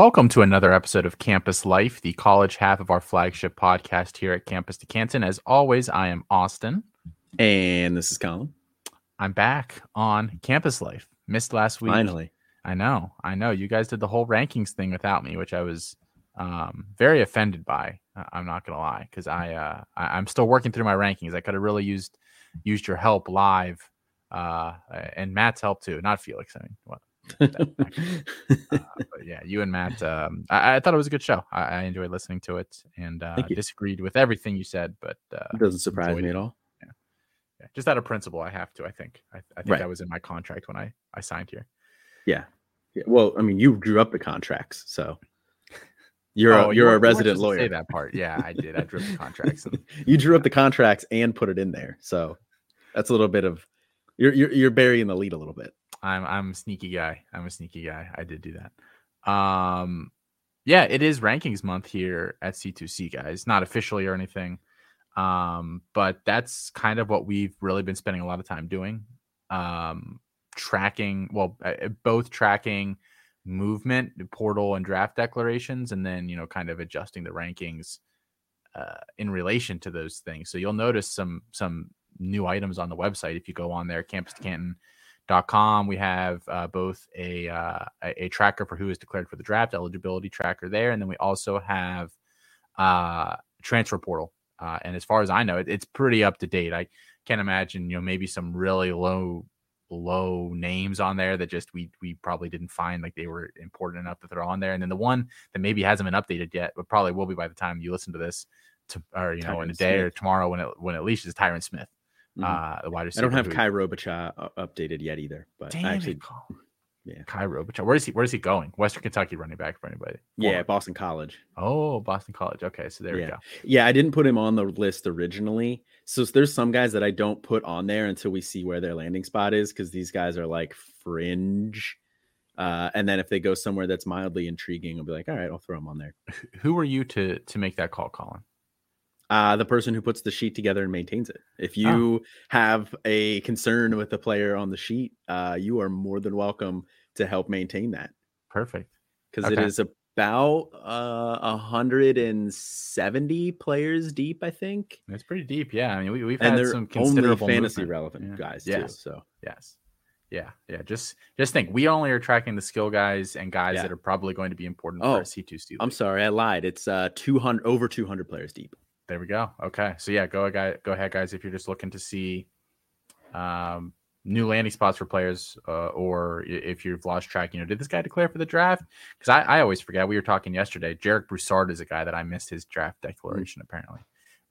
Welcome to another episode of Campus Life, the college half of our flagship podcast here at Campus to Canton. As always, I am Austin. And this is Colin. I'm back on Campus Life. Missed last week. Finally. I know. I know. You guys did the whole rankings thing without me, which I was um, very offended by. I'm not gonna lie, because I, uh, I am still working through my rankings. I could have really used used your help live, uh, and Matt's help too. Not Felix. I mean, what? uh, but yeah, you and Matt. Um, I, I, thought it was a good show. I, I enjoyed listening to it, and uh, disagreed with everything you said, but uh, it doesn't surprise me it. at all. Yeah. yeah. just out of principle, I have to. I think. I, I think right. that was in my contract when I I signed here. Yeah. yeah. Well, I mean, you drew up the contracts, so you're oh, a, you're you a resident lawyer. Say that part. Yeah, I did. I drew up the contracts. And, you drew up the contracts and put it in there, so that's a little bit of you're you're, you're burying the lead a little bit. I'm I'm a sneaky guy. I'm a sneaky guy. I did do that. Um yeah, it is rankings month here at C2C guys. Not officially or anything. Um but that's kind of what we've really been spending a lot of time doing. Um tracking, well both tracking movement, portal and draft declarations and then, you know, kind of adjusting the rankings uh, in relation to those things. So you'll notice some some new items on the website if you go on there campus to canton com. We have uh, both a, uh, a, tracker for who is declared for the draft, eligibility tracker there, and then we also have uh, transfer portal. Uh, and as far as I know, it, it's pretty up to date. I can't imagine you know maybe some really low low names on there that just we we probably didn't find like they were important enough to they're on there. And then the one that maybe hasn't been updated yet, but probably will be by the time you listen to this, to, or you know Tyron in a day Smith. or tomorrow when it when it leashes Tyron Smith. Mm-hmm. Uh, the wide receiver. I don't have Kye Robichaux uh, updated yet either, but Damn I actually, it. yeah, Kye Robichaux. Where is he? Where is he going? Western Kentucky running back for anybody? Yeah, Boston College. Oh, Boston College. Okay, so there yeah. we go. Yeah, I didn't put him on the list originally, so there's some guys that I don't put on there until we see where their landing spot is because these guys are like fringe. Uh, and then if they go somewhere that's mildly intriguing, I'll be like, all right, I'll throw them on there. Who are you to to make that call, Colin? Uh, the person who puts the sheet together and maintains it. If oh. you oh. have a concern with the player on the sheet, uh, you are more than welcome to help maintain that. Perfect. Because okay. it is about uh, 170 players deep, I think. That's pretty deep. Yeah. I mean, we, we've and had some considerable fantasy movement. relevant yeah. guys yes. too. So, yes. Yeah, yeah. Just just think, we only are tracking the skill guys and guys yeah. that are probably going to be important oh, for C2C. I'm sorry, I lied. It's uh 200 over 200 players deep. There we go. Okay. So yeah, go guy, go ahead, guys. If you're just looking to see um, new landing spots for players, uh, or if you've lost track, you know, did this guy declare for the draft? Because I, I always forget. We were talking yesterday. Jarek Broussard is a guy that I missed his draft declaration. Mm-hmm. Apparently,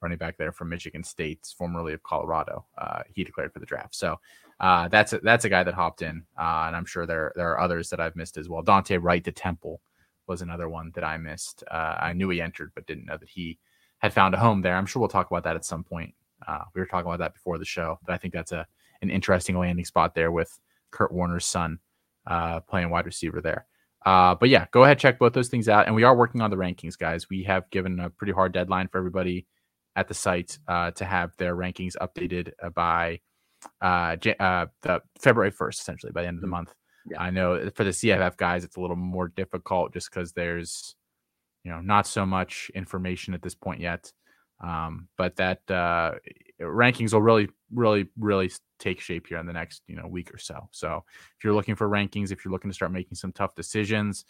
running back there from Michigan State, formerly of Colorado. Uh, he declared for the draft. So uh, that's a, that's a guy that hopped in, uh, and I'm sure there there are others that I've missed as well. Dante Wright to Temple was another one that I missed. Uh, I knew he entered, but didn't know that he had found a home there. I'm sure we'll talk about that at some point. Uh, we were talking about that before the show, but I think that's a an interesting landing spot there with Kurt Warner's son uh, playing wide receiver there. Uh, but yeah, go ahead check both those things out, and we are working on the rankings, guys. We have given a pretty hard deadline for everybody at the site uh, to have their rankings updated by uh, uh, the February 1st, essentially by the end of the mm-hmm. month. Yeah. I know for the CFF guys, it's a little more difficult just because there's you know, not so much information at this point yet. Um, but that uh, rankings will really, really, really take shape here in the next you know week or so. So if you're looking for rankings, if you're looking to start making some tough decisions,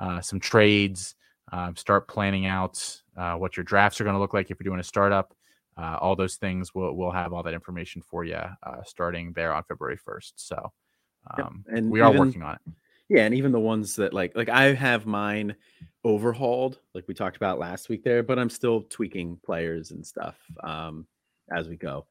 uh, some trades, uh, start planning out uh, what your drafts are going to look like if you're doing a startup. Uh, all those things we'll we'll have all that information for you uh, starting there on February 1st. So um, yep. and we are working on it. Yeah, and even the ones that like like I have mine overhauled, like we talked about last week there, but I'm still tweaking players and stuff um, as we go.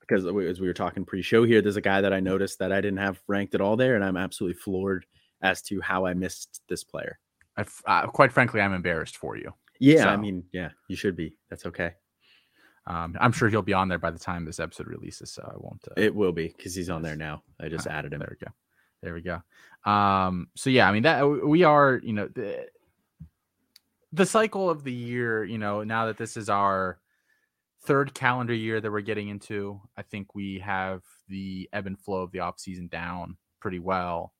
Because as we were talking pre-show here, there's a guy that I noticed that I didn't have ranked at all there, and I'm absolutely floored as to how I missed this player. I, uh, quite frankly, I'm embarrassed for you. Yeah, so, I mean, yeah, you should be. That's okay. Um, I'm sure he'll be on there by the time this episode releases, so I won't. Uh, it will be because he's on there now. I just uh, added him. There we go. There we go. Um, so yeah, I mean that we are, you know, the, the cycle of the year, you know, now that this is our third calendar year that we're getting into, I think we have the ebb and flow of the off season down pretty well.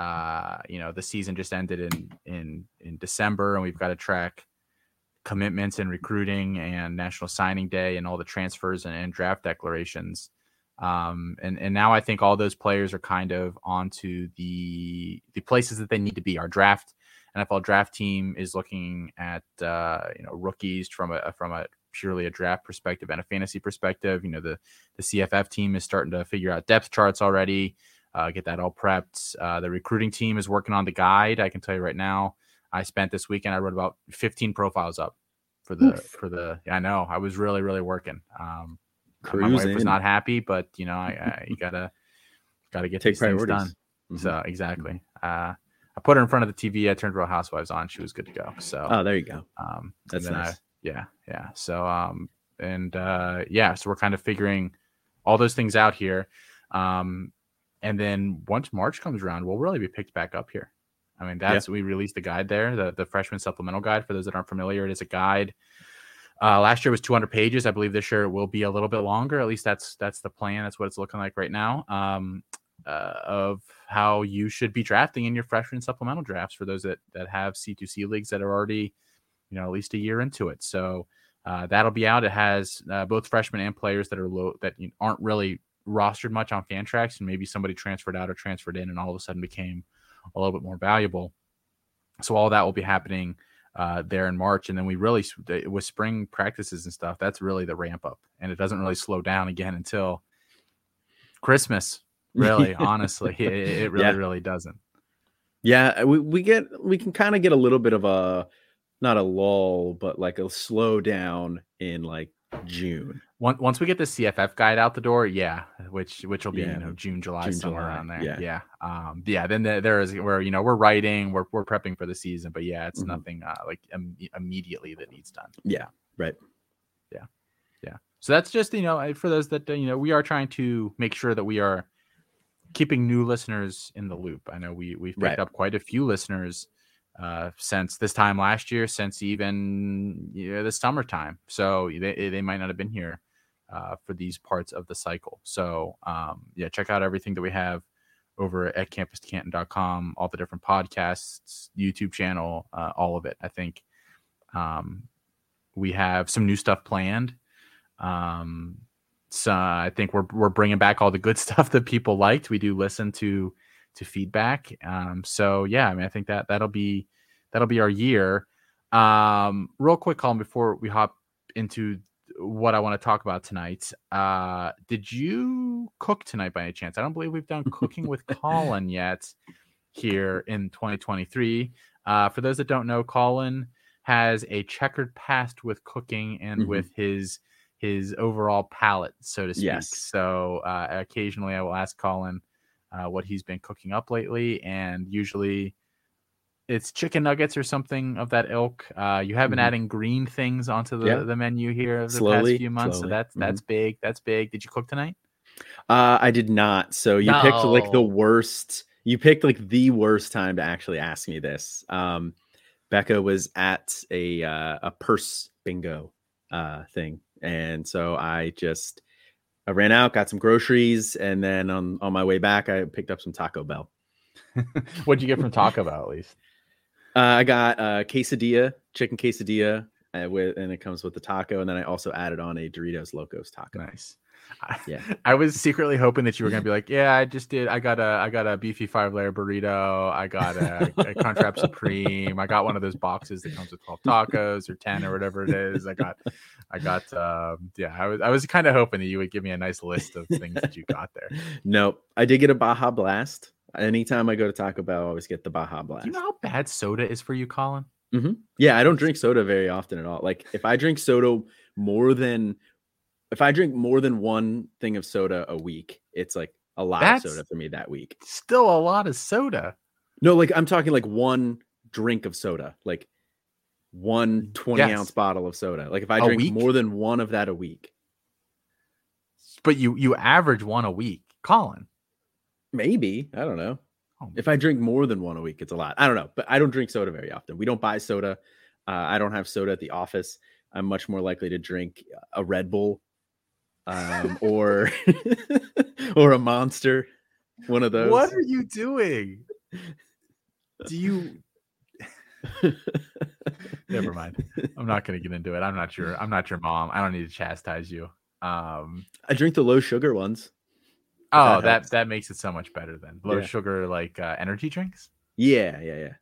uh, you know, the season just ended in in in December, and we've got to track commitments and recruiting and National Signing Day and all the transfers and, and draft declarations. Um, and and now I think all those players are kind of onto the the places that they need to be. Our draft NFL draft team is looking at uh, you know rookies from a from a purely a draft perspective and a fantasy perspective. You know the the CFF team is starting to figure out depth charts already, uh, get that all prepped. Uh, the recruiting team is working on the guide. I can tell you right now. I spent this weekend. I wrote about 15 profiles up for the Oof. for the. I know I was really really working. Um, Cruising. My wife was not happy, but you know, I, I you gotta gotta get Take these things done. Mm-hmm. So exactly. Uh, I put her in front of the TV. I turned Real Housewives on. She was good to go. So oh, there you go. Um, that's nice. I, yeah, yeah. So um, and uh, yeah, so we're kind of figuring all those things out here. Um, and then once March comes around, we'll really be picked back up here. I mean, that's yeah. we released the guide there, the the freshman supplemental guide. For those that aren't familiar, it is a guide uh, last year was 200 pages. I believe this year it will be a little bit longer. At least that's that's the plan. That's what it's looking like right now. Um, uh, of how you should be drafting in your freshman supplemental drafts for those that that have C2C leagues that are already, you know, at least a year into it. So uh, that'll be out. It has uh, both freshmen and players that are low that aren't really rostered much on Fantrax, and maybe somebody transferred out or transferred in, and all of a sudden became a little bit more valuable. So all that will be happening uh, there in March, and then we really with spring practices and stuff. That's really the ramp up, and it doesn't really slow down again until Christmas. Really, honestly, it, it, really, yeah. really doesn't. Yeah, we, we get we can kind of get a little bit of a not a lull, but like a slow down in like June. Once we get the CFF guide out the door, yeah, which which will be yeah. you know June, July, June, somewhere July. around there. Yeah, yeah, um, yeah. Then the, there is where you know we're writing, we're we're prepping for the season, but yeah, it's mm-hmm. nothing uh, like Im- immediately that needs done. Yeah, right. Yeah, yeah. So that's just you know for those that you know we are trying to make sure that we are keeping new listeners in the loop. I know we we've picked right. up quite a few listeners uh, since this time last year, since even you know, the summertime. So they, they might not have been here uh, for these parts of the cycle. So um, yeah, check out everything that we have over at campuscanton.com, all the different podcasts, YouTube channel, uh, all of it. I think um, we have some new stuff planned. Um, so I think we're we're bringing back all the good stuff that people liked. We do listen to to feedback. Um, so yeah, I mean, I think that that'll be that'll be our year. Um, real quick, Colin, before we hop into what I want to talk about tonight. Uh, did you cook tonight by any chance? I don't believe we've done cooking with Colin yet here in 2023. Uh, for those that don't know, Colin has a checkered past with cooking and mm-hmm. with his his overall palate, so to speak. Yes. So uh, occasionally I will ask Colin uh, what he's been cooking up lately, and usually it's chicken nuggets or something of that ilk. Uh, you have been mm-hmm. adding green things onto the, yeah. the menu here over the slowly, past few months, slowly. so that's mm-hmm. that's big. That's big. Did you cook tonight? Uh, I did not. So you no. picked like the worst. You picked like the worst time to actually ask me this. Um, Becca was at a uh, a purse bingo uh, thing, and so I just I ran out, got some groceries, and then on on my way back, I picked up some Taco Bell. What'd you get from Taco Bell at least? Uh, I got a quesadilla, chicken quesadilla, uh, with and it comes with the taco, and then I also added on a Doritos Locos taco. Nice. Yeah, I was secretly hoping that you were gonna be like, yeah, I just did. I got a, I got a beefy five layer burrito. I got a, a Supreme. I got one of those boxes that comes with twelve tacos or ten or whatever it is. I got, I got, um, yeah. I was, I was kind of hoping that you would give me a nice list of things that you got there. Nope, I did get a Baja Blast. Anytime I go to Taco Bell, I always get the Baja Blast. Do you know how bad soda is for you, Colin? Mm-hmm. Yeah, I don't drink soda very often at all. Like if I drink soda more than if I drink more than one thing of soda a week, it's like a lot That's of soda for me that week. Still a lot of soda. No, like I'm talking like one drink of soda, like one 20 yes. ounce bottle of soda. Like if I a drink week? more than one of that a week. But you you average one a week, Colin. Maybe. I don't know. Oh. If I drink more than one a week, it's a lot. I don't know, but I don't drink soda very often. We don't buy soda. Uh, I don't have soda at the office. I'm much more likely to drink a Red Bull um, or or a Monster. One of those. What are you doing? Do you? Never mind. I'm not going to get into it. I'm not your. I'm not your mom. I don't need to chastise you. Um. I drink the low sugar ones. Oh, that that that makes it so much better then. Low Yeah. sugar like uh, energy drinks. Yeah, yeah, yeah.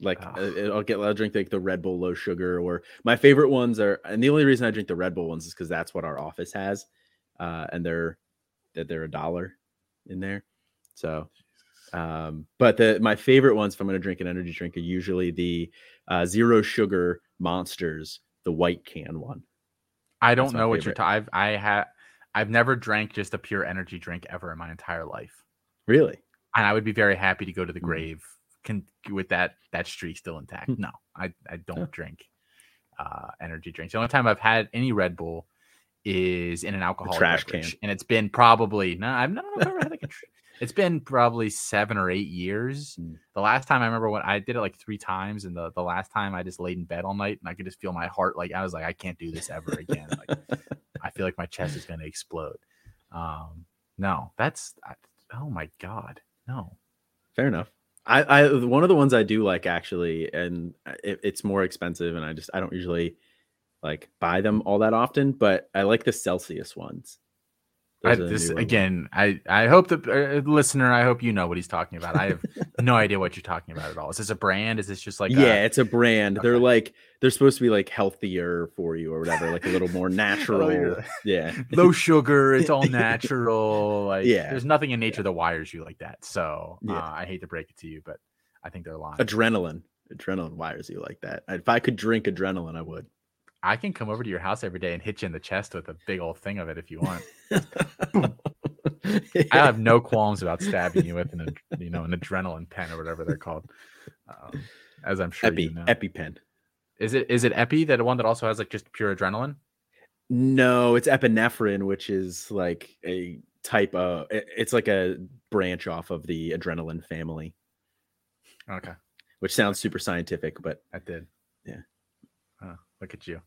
Like uh, I'll get I'll drink like the Red Bull low sugar or my favorite ones are and the only reason I drink the Red Bull ones is because that's what our office has. Uh and they're that they're a dollar in there. So um but the my favorite ones if I'm gonna drink an energy drink are usually the uh zero sugar monsters, the white can one. I don't know what you're. talking. I have I've never drank just a pure energy drink ever in my entire life, Really? and I would be very happy to go to the Mm. grave can with that that streak still intact. Hmm. No, I I don't Huh. drink uh energy drinks. The only time I've had any Red Bull is in an alcoholic trash beverage, can. and it's been probably no. I've not know if I've ever had like a. tr- It's been probably seven or eight years. Mm. The last time I remember when I did it like three times, and the, the last time I just laid in bed all night and I could just feel my heart like I was like I can't do this ever again. Like feel like my chest is going to explode. Um, no, that's oh my god, no. Fair enough. I, I one of the ones I do like actually, and it, it's more expensive, and I just I don't usually like buy them all that often, but I like the Celsius ones. I, Those are the this again. I I hope the uh, listener. I hope you know what he's talking about. I have no idea what you're talking about at all. Is this a brand? Is this just like yeah, A, it's a brand. They're like they're supposed to be like healthier for you or whatever, like a little more natural. you're- yeah, low sugar? It's all natural. Like Yeah. there's nothing in nature that wires you like that. So Yeah. uh, I hate to break it to you, but I think they're lying. adrenaline. Adrenaline wires you like that. If I could drink adrenaline, I would. I can come over to your house every day and hit you in the chest with a big old thing of it if you want. I have no qualms about stabbing you with an, you know, an adrenaline pen or whatever they're called. Um, as I'm sure Epi you know. EpiPen. Is it is it Epi that one that also has like just pure adrenaline? No, it's epinephrine, which is like a type of. It's like a branch off of the adrenaline family, Okay, which sounds super scientific, but I did. Yeah. Oh, look at you.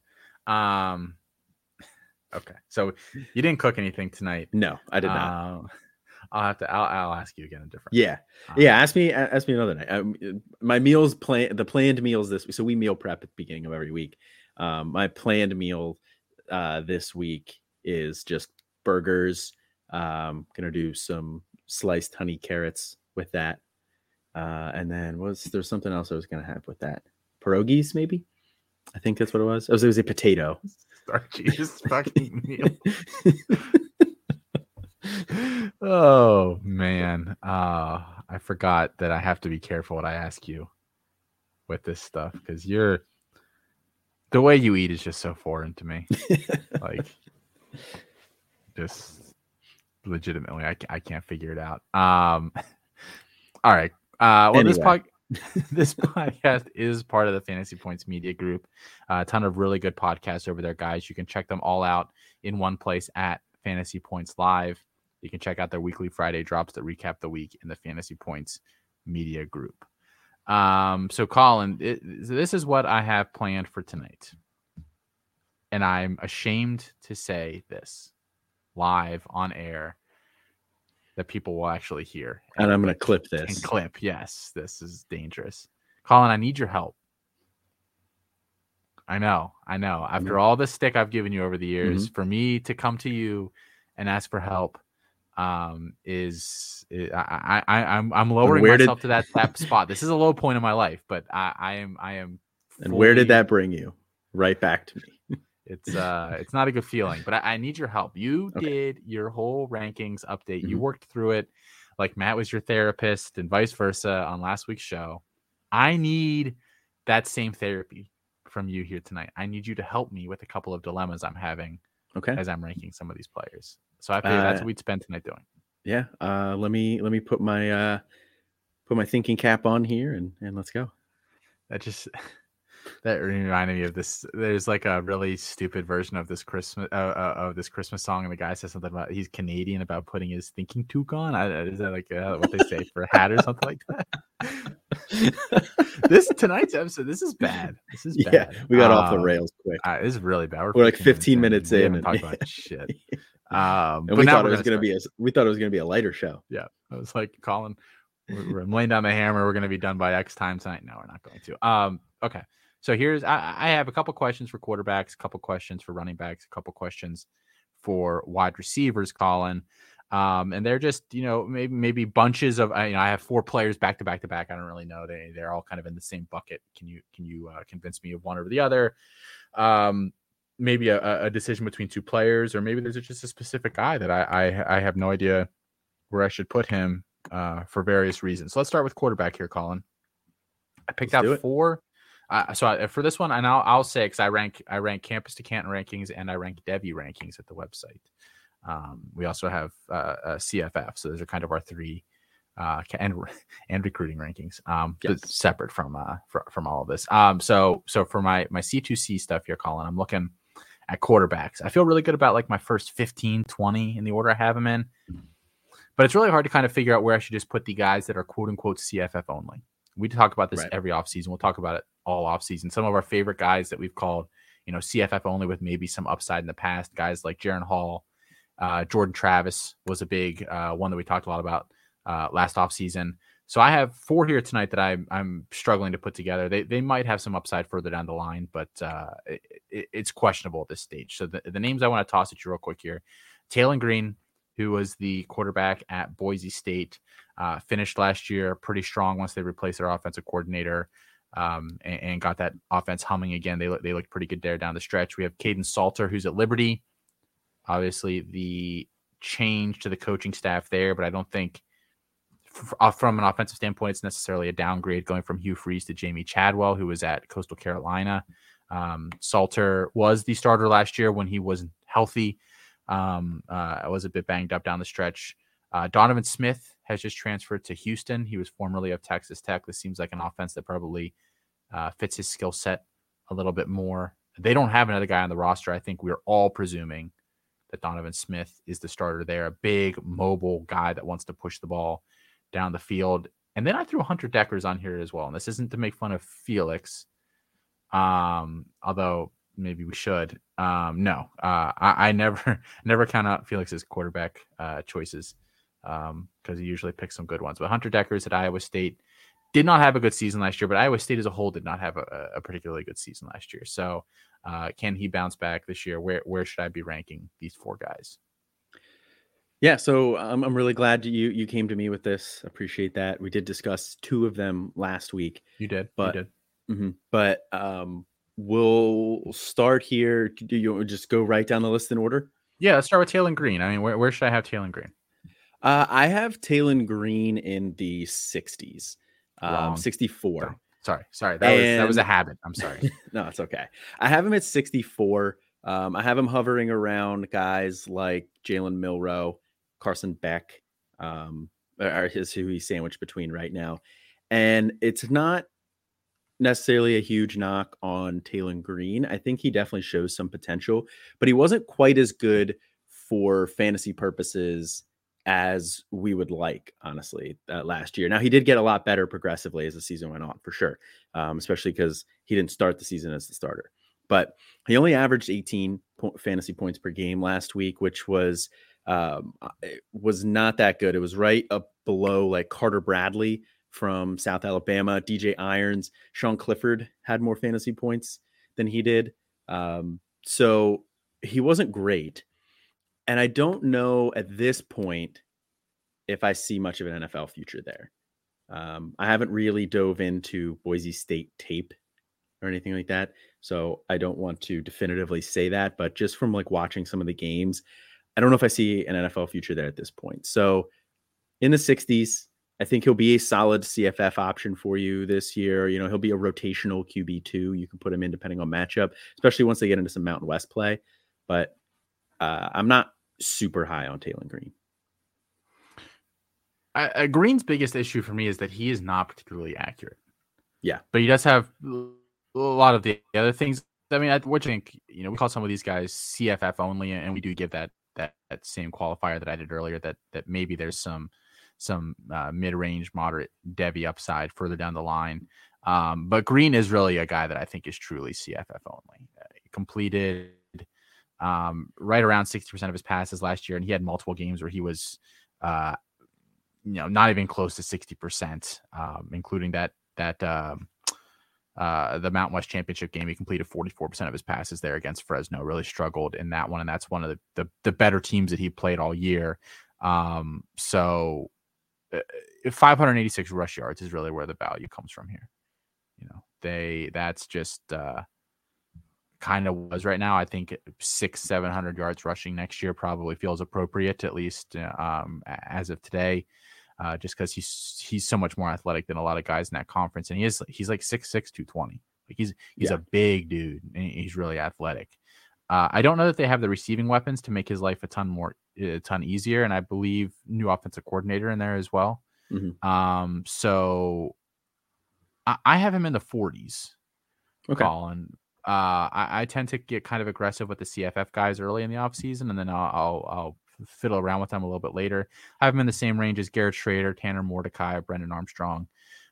Um. Okay, so you didn't cook anything tonight. no, I did not. Um, I'll have to. I'll, I'll ask you again a different. Yeah, um, yeah. Ask me. Ask me another night. Um, my meals plan. The planned meals this. So we meal prep at the beginning of every week. Um, my planned meal uh, this week is just burgers. Um, gonna do some sliced honey carrots with that, uh, and then was there something else I was gonna have with that? Pierogies, maybe. I think that's what it was. It was, it was a potato. starchiest fucking meal. oh man, uh, I forgot that I have to be careful what I ask you with this stuff because you're the way you eat is just so foreign to me. like, just legitimately, I, I can't figure it out. Um, all right. Uh, well, this Anyway. pod, this podcast is part of the Fantasy Points Media Group. Uh, a ton of really good podcasts over there, guys. You can check them all out in one place at Fantasy Points Live. You can check out their weekly Friday drops that recap the week in the Fantasy Points Media Group. Um, so, Colin, it, this is what I have planned for tonight. And I'm ashamed to say this live on air that people will actually hear. and I'm gonna clip And this. clip. Yes, this is dangerous. Colin, I need your help. I know, I know. After Mhm. all the stick I've given you over the Mm-hmm. years, for me to come to you and ask for help um is i i, I i'm i'm lowering where did- myself to that that spot this is a low point in my life but i i am i am And where did that bring you? Right back to me. It's uh it's not a good feeling but i, I need your help. You Okay. did your whole rankings update. You Mhm. worked through it. Like matt was your therapist and vice versa on last week's show. I need that same therapy from you here tonight. I need you to help me with a couple of dilemmas i'm having Okay. as i'm ranking some of these players. So i that's Uh, what we'd spend tonight doing. yeah uh let me let me put my uh put my thinking cap on here and and let's go. That just that reminded me of this there's like a really stupid version of this christmas uh, uh, of this christmas song and the guy says something about he's canadian about putting his thinking toque on I, is that like uh, what they say for a hat or something like that this tonight's episode this is bad this is yeah bad we got off the Um, rails quick uh, this is really bad We're like 15 minutes We in haven't and- talked about shit um and we thought it was gonna gonna be a we thought it was gonna be a lighter show yeah i was like colin we're, we're laying down the hammer. We're going to be done by X time tonight. No, we're not going to. Um, okay. So here's I, I have a couple questions for quarterbacks, a couple questions for running backs, a couple questions for wide receivers, Colin. Um, and they're just, you know, maybe maybe bunches of you know, I have four players back to back to back. I don't really know. They they're all kind of in the same bucket. Can you can you uh, convince me of one or the other? Um, maybe a, a decision between two players, or maybe there's just a specific guy that I I, I have no idea where I should put him uh, for various reasons. So let's start with quarterback here, Colin. I picked let's out four. Uh, so I, for this one, and I'll, I'll say because I rank I rank campus to Canton rankings and I rank Devy rankings at the website. Um, we also have uh, CFF, so those are kind of our three uh, and and recruiting rankings, um, yes. separate from uh fr- from all of this. Um, so so for my my C2C stuff here, Colin, I'm looking at quarterbacks. I feel really good about like my first 15, 20 in the order I have them in. But it's really hard to kind of figure out where I should just put the guys that are quote unquote CFF only. We talk about this right. every offseason. We'll talk about it all offseason. Some of our favorite guys that we've called, you know, CFF only with maybe some upside in the past, guys like Jaren Hall, uh, Jordan Travis was a big uh, one that we talked a lot about uh, last offseason. So I have four here tonight that I'm I'm struggling to put together. They they might have some upside further down the line, but uh, it, it's questionable at this stage. So the, the names I want to toss at you real quick here: Taylen Green, who was the quarterback at Boise State, uh, finished last year pretty strong once they replaced their offensive coordinator. Um, and, and, got that offense humming again. They look they look pretty good there down the stretch. We have Kaidon Salter, who's at Liberty, Obviously, the change to the coaching staff there, but I don't think uh, from an offensive standpoint, it's necessarily a downgrade going from Hugh Freeze to Jamey Chadwell, who was at Coastal Carolina. Um, Salter was the starter last year when he wasn't healthy. Um, uh, I was a bit banged up down the stretch. Uh, Donovan Smith has just transferred to Houston. He was formerly of Texas Tech. This seems like an offense that probably uh, fits his skill set a little bit more. They don't have another guy on the roster. I think we're all presuming that Donovan Smith is the starter there, a big mobile guy that wants to push the ball down the field. And then I threw Hunter Dekkers on here as well. And this isn't to make fun of Felix, um, although maybe we should. Um, no, uh, I, I, never never count out Felix's quarterback uh, choices because um, he usually picks some good ones. But Hunter Dekkers at Iowa State did not have a good season last year, but Iowa State as a whole did not have a, a particularly good season last year. So uh, can he bounce back this year? Where where should I be ranking these four guys? Yeah, so I'm I'm really glad you you came to me with this. Appreciate that. We did discuss two of them last week. You did, but you did. Mm-hmm, but um, we'll start here. Do you just go right down the list in order? Yeah, let's start with Taylen Green. I mean, where, where should I have Taylen Green? Uh, I have Taylen Green in the 60s, um, 64. Sorry, sorry. That and... was that was a habit. I'm sorry. no, it's okay. I have him at 64. Um, I have him hovering around guys like Jalen Milroe, Carson Beck, um, are his who he's sandwiched between right now. And it's not necessarily a huge knock on Taylen Green. I think he definitely shows some potential, but he wasn't quite as good for fantasy purposes as we would like, honestly, uh, last year. Now, he did get a lot better progressively as the season went on, for sure, um, especially because he didn't start the season as the starter. But he only averaged 18 po- fantasy points per game last week, which was um, uh, was not that good. It was right up below like Carter Bradley from South Alabama, DJ Irons, Sean Clifford had more fantasy points than he did. Um, so he wasn't great. And I don't know at this point if I see much of an NFL future there. Um, I haven't really dove into Boise State tape or anything like that. So I don't want to definitively say that, but just from like watching some of the games, I don't know if I see an NFL future there at this point. So in the 60s, I think he'll be a solid CFF option for you this year. You know, he'll be a rotational QB2. You can put him in depending on matchup, especially once they get into some Mountain West play. But uh, I'm not super high on Taylen Green. I, Green's biggest issue for me is that he is not particularly accurate. Yeah, but he does have a lot of the other things. I mean, I, what you think? You know, we call some of these guys CFF only, and we do give that that that same qualifier that I did earlier. That that maybe there's some some uh, mid-range, moderate Devy upside further down the line. Um, but Green is really a guy that I think is truly CFF only. Uh, completed um, right around 60% of his passes last year, and he had multiple games where he was uh, you know, not even close to 60%, um, including that, that, um, uh, the Mountain West Championship game, he completed 44% of his passes there against Fresno. Really struggled in that one, and that's one of the the, the better teams that he played all year. Um, so, uh, 586 rush yards is really where the value comes from here. You know, they that's just uh, kind of was right now. I think six, seven hundred yards rushing next year probably feels appropriate, at least uh, um, as of today uh, just because he's he's so much more athletic than a lot of guys in that conference, and he is he's like 6'6", 220. Like he's he's yeah. a big dude, and he's really athletic. Uh, I don't know that they have the receiving weapons to make his life a ton more a ton easier, and I believe new offensive coordinator in there as well. Mm-hmm. Um, so I, I, have him in the 40s. Okay. Colin. Uh, I, I, tend to get kind of aggressive with the CFF guys early in the offseason, and then I'll, I'll, I'll fiddle around with them a little bit later. I have them in the same range as Garrett Shrader, Tanner Mordecai, Brennan Armstrong.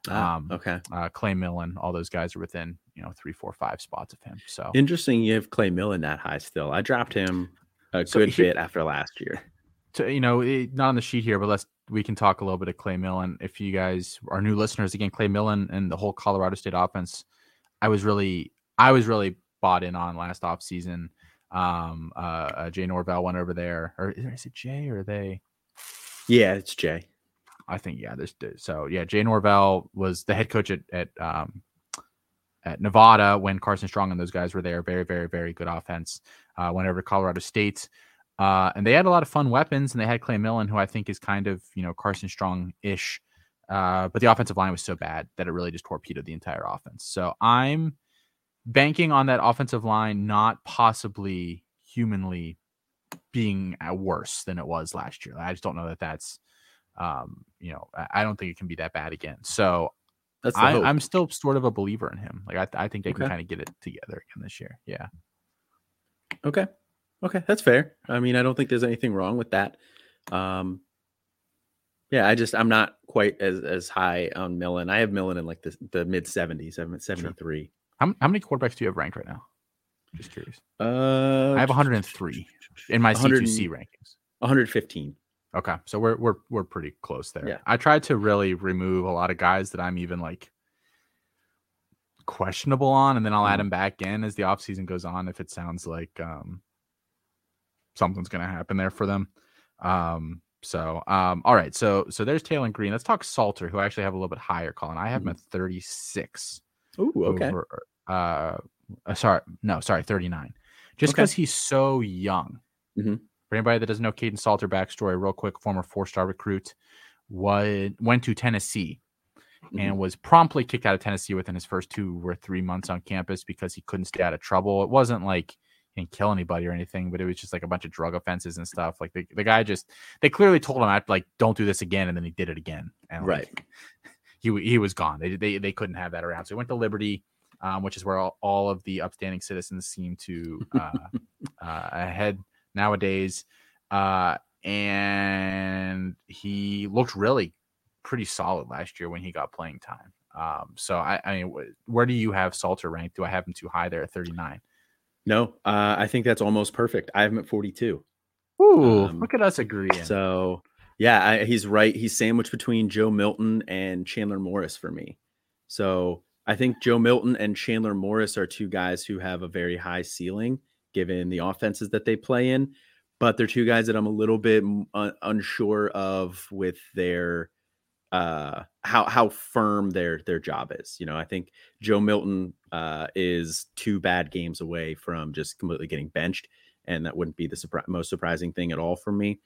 Ah, um, okay. Uh, Clay Millen, all those guys are within you know three, four, five spots of him. So interesting. You have Clay Millen that high still. I dropped him a so good he, bit after last year. To, you know, it, not on the sheet here, but let's we can talk a little bit of Clay Millen. If you guys are new listeners, again, Clay Millen and the whole Colorado State offense, I was really, I was really bought in on last off season. Um, uh, uh, Jay Norvell went over there, or is it Jay or they? Yeah, it's Jay. I think yeah. There's so yeah. Jay Norvell was the head coach at at um, at Nevada when Carson Strong and those guys were there. Very very very good offense. Uh, went over to Colorado State. Uh, and they had a lot of fun weapons, and they had Clay Millen, who I think is kind of you know Carson Strong ish, uh, but the offensive line was so bad that it really just torpedoed the entire offense. So I'm banking on that offensive line not possibly humanly being worse than it was last year. I just don't know that that's, um, you know, I don't think it can be that bad again. So that's I, am still sort of a believer in him. Like I, I think they okay. can kind of get it together again this year. Yeah. Okay. Okay, that's fair. I mean, I don't think there's anything wrong with that. Um, yeah, I just I'm not quite as as high on Millen. I have Millen in like the the mid 70s. I'm at 73. How, how many quarterbacks do you have ranked right now? Just curious. Uh, I have 103 in my C2C rankings. 115. Okay, so we're we're we're pretty close there. Yeah. I tried to really remove a lot of guys that I'm even like questionable on, and then I'll mm. add them back in as the offseason goes on if it sounds like um something's gonna happen there for them. Um so um all right, so so there's Taylen Green. Let's talk Salter, who I actually have a little bit higher, Colin. I have him at 36. Ooh, okay. Over, uh, uh, sorry, no, sorry, 39. Just because okay. he's so young. Mm-hmm. For anybody that doesn't know Kaidon Salter backstory, real quick, former four-star recruit, was, went to Tennessee mm-hmm. and was promptly kicked out of Tennessee within his first two or three months on campus because he couldn't stay out of trouble. It wasn't like he didn't kill anybody or anything, but it was just like a bunch of drug offenses and stuff. Like the, the guy just they clearly told him I like don't do this again, and then he did it again. And right. Like, he he was gone. They, they they couldn't have that around. So he went to Liberty um, which is where all, all, of the upstanding citizens seem to uh, uh, head nowadays. Uh, and he looked really pretty solid last year when he got playing time. Um, so I, I mean, where do you have Salter ranked? Do I have him too high there at 39? No, uh, I think that's almost perfect. I have him at 42. Ooh, um, look at us agreeing. So yeah, I, he's right. He's sandwiched between Joe Milton and Chandler Morris for me. So I think Joe Milton and Chandler Morris are two guys who have a very high ceiling given the offenses that they play in, but they're two guys that I'm a little bit un- unsure of with their uh how how firm their their job is. You know, I think Joe Milton uh is two bad games away from just completely getting benched and that wouldn't be the surpri- most surprising thing at all for me.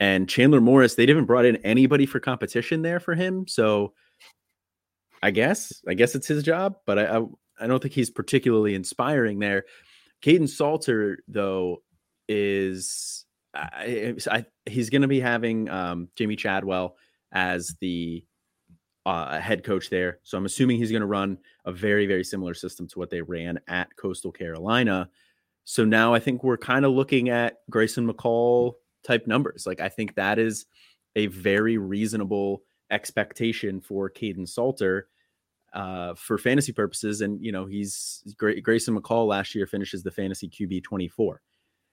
And Chandler Morris, they didn't brought in anybody for competition there for him, so I guess. I guess it's his job, but I, I, I don't think he's particularly inspiring there. Kaidon Salter, though, is I, I, he's going to be having um, Jamey Chadwell as the uh, head coach there. So I'm assuming he's going to run a very, very similar system to what they ran at Coastal Carolina. So now I think we're kind of looking at Grayson McCall type numbers. Like I think that is a very reasonable expectation for Kaidon Salter uh, for fantasy purposes. And, you know, he's Grayson McCall last year finishes the fantasy QB 24.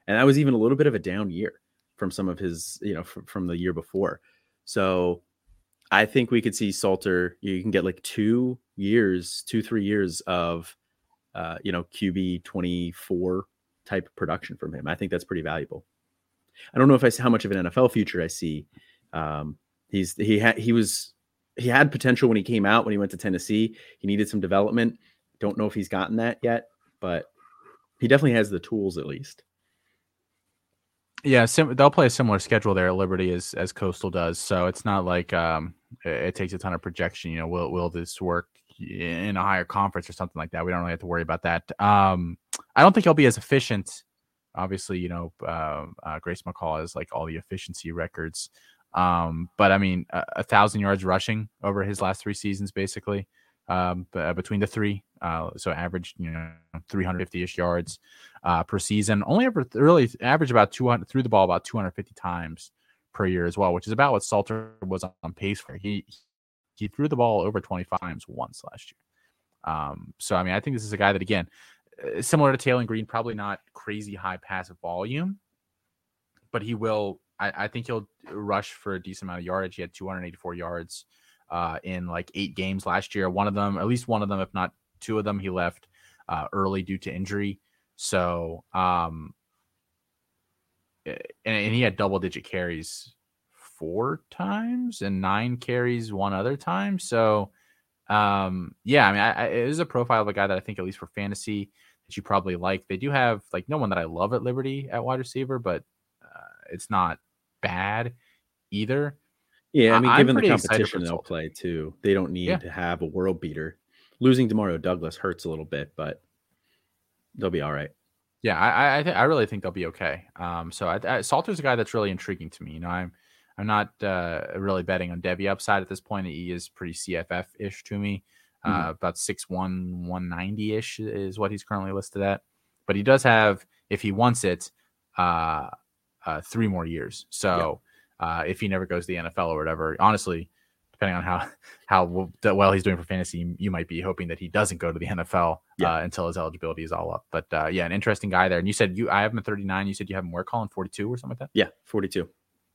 And that was even a little bit of a down year from some of his, you know, from, from the year before. So I think we could see Salter. You can get like two years, two three years of, uh, you know, QB twenty four type production from him. I think that's pretty valuable. I don't know if I see how much of an NFL future I see. Um, he's he had he was he had potential when he came out when he went to Tennessee. He needed some development. Don't know if he's gotten that yet, but he definitely has the tools at least. Yeah, sim- they'll play a similar schedule there at Liberty as as Coastal does. So it's not like um, it, it, takes a ton of projection. You know, will will this work in a higher conference or something like that? We don't really have to worry about that. Um, I don't think he'll be as efficient. Obviously, you know, uh, uh, Grayson McCall has like all the efficiency records. Um, but I mean, a, a, thousand yards rushing over his last three seasons, basically, um, b- between the three. Uh, so average, you know, 350 ish yards uh, per season. Only ever really average about 200 threw the ball about 250 times per year as well, which is about what Salter was on pace for. He he threw the ball over 25 times once last year. Um, so I mean, I think this is a guy that again, uh, similar to Taylen Green, probably not crazy high passive volume, but he will. I, I think he'll rush for a decent amount of yardage. He had 284 yards uh, in like eight games last year. One of them, at least one of them, if not two of them, he left uh, early due to injury. So, um, and, and he had double digit carries four times and nine carries one other time. So, um, yeah, I mean, I, I, it is a profile of a guy that I think, at least for fantasy, that you probably like. They do have like no one that I love at Liberty at wide receiver, but uh, it's not bad either. Yeah, I mean, given the competition they'll play too, they don't need yeah. to have a world beater. Losing Demario Douglas hurts a little bit, but they'll be all right. Yeah, I I, th- I really think they'll be okay. Um, so I, I, Salter's a guy that's really intriguing to me. You know, I'm I'm not uh, really betting on Devy upside at this point. He is pretty CFF ish to me. Mm-hmm. Uh, about 6'1, 190 ish is what he's currently listed at. But he does have, if he wants it, uh, uh, three more years. So yeah. uh, if he never goes to the NFL or whatever, honestly, depending on how how well he's doing for fantasy, you might be hoping that he doesn't go to the NFL yeah. uh, until his eligibility is all up. But uh, yeah, an interesting guy there. And you said you I have him at 39. You said you have him where Colin 42 or something like that. Yeah, 42.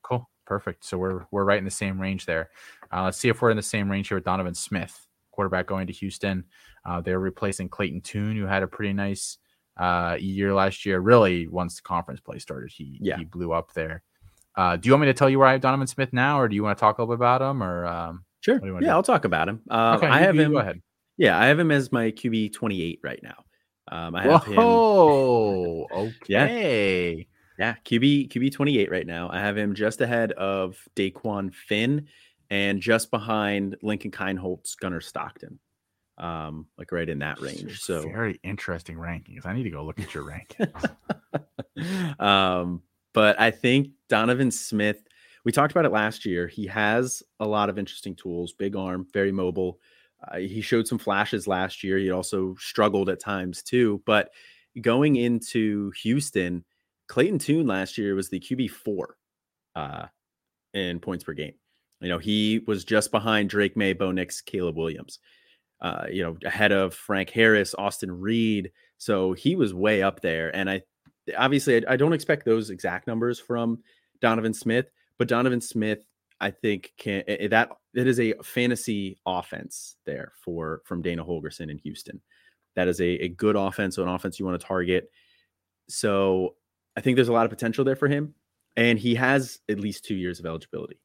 Cool, perfect. So we're we're right in the same range there. Uh, let's see if we're in the same range here with Donovan Smith, quarterback going to Houston. Uh, they're replacing Clayton Tune, who had a pretty nice uh, year last year. Really, once the conference play started, he yeah. he blew up there. Uh, do you want me to tell you where I have Donovan Smith now, or do you want to talk a little bit about him? Or um, sure, yeah, do? I'll talk about him. Uh, okay, I have you, him. Go ahead. Yeah, I have him as my QB twenty eight right now. Um, I have Whoa, him. okay. Yeah. Yeah, QB QB 28 right now. I have him just ahead of Dequan Finn and just behind Lincoln Kienholz, Gunnar Stockton. Um, like right in that range. So very interesting rankings. I need to go look at your rankings. um, but I think Donovan Smith, we talked about it last year. He has a lot of interesting tools, big arm, very mobile. Uh, he showed some flashes last year. He also struggled at times too. But going into Houston, Clayton Tune last year was the QB four uh, in points per game. You know, he was just behind Drake Maye, Bo Nix, Caleb Williams. Uh, you know, ahead of Frank Harris, Austin Reed. So he was way up there. And I obviously I, I don't expect those exact numbers from Donovan Smith, but Donovan Smith, I think can that it is a fantasy offense there for from Dana Holgorsen in Houston. That is a, a good offense, so an offense you want to target. So I think there's a lot of potential there for him, and he has at least two years of eligibility.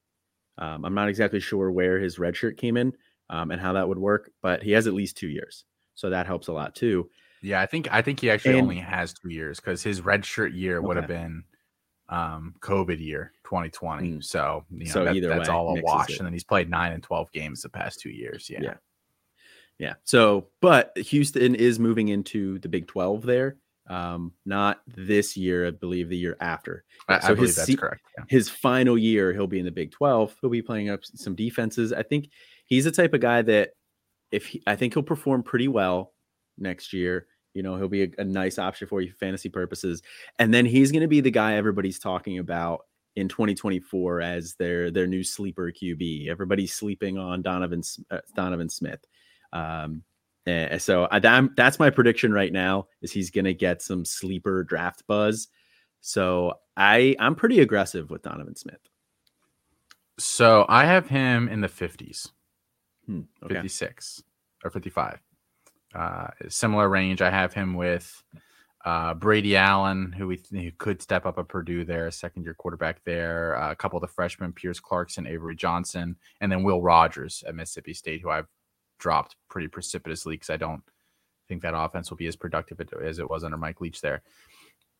Um, I'm not exactly sure where his red shirt came in um, and how that would work, but he has at least two years, so that helps a lot too. Yeah, I think I think he actually and, only has two years because his red shirt year okay. would have been um COVID year 2020. Mm. So you know so that, that's way, all a wash. It. And then he's played nine and 12 games the past two years. Yeah. Yeah. Yeah. So but Houston is moving into the Big 12 there. Um, not this year, I believe the year after. I, so I his, that's correct. Yeah. His final year, he'll be in the Big 12. He'll be playing up some defenses. I think he's the type of guy that if he, I think he'll perform pretty well next year. You know, he'll be a, a nice option for you for fantasy purposes. And then he's going to be the guy everybody's talking about in 2024 as their their new sleeper QB. Everybody's sleeping on Donovan uh, Donovan Smith. Um, and so I, that's my prediction right now is he's going to get some sleeper draft buzz. So I I'm pretty aggressive with Donovan Smith. So I have him in the 50s, Hmm, okay. 56 or 55. Uh, similar range. I have him with uh, Brady Allen, who we who could step up at Purdue there, second year quarterback there. Uh, a couple of the freshmen, Pierce Clarkson, Avery Johnson, and then Will Rogers at Mississippi State, who I've dropped pretty precipitously because I don't think that offense will be as productive as it was under Mike Leach there.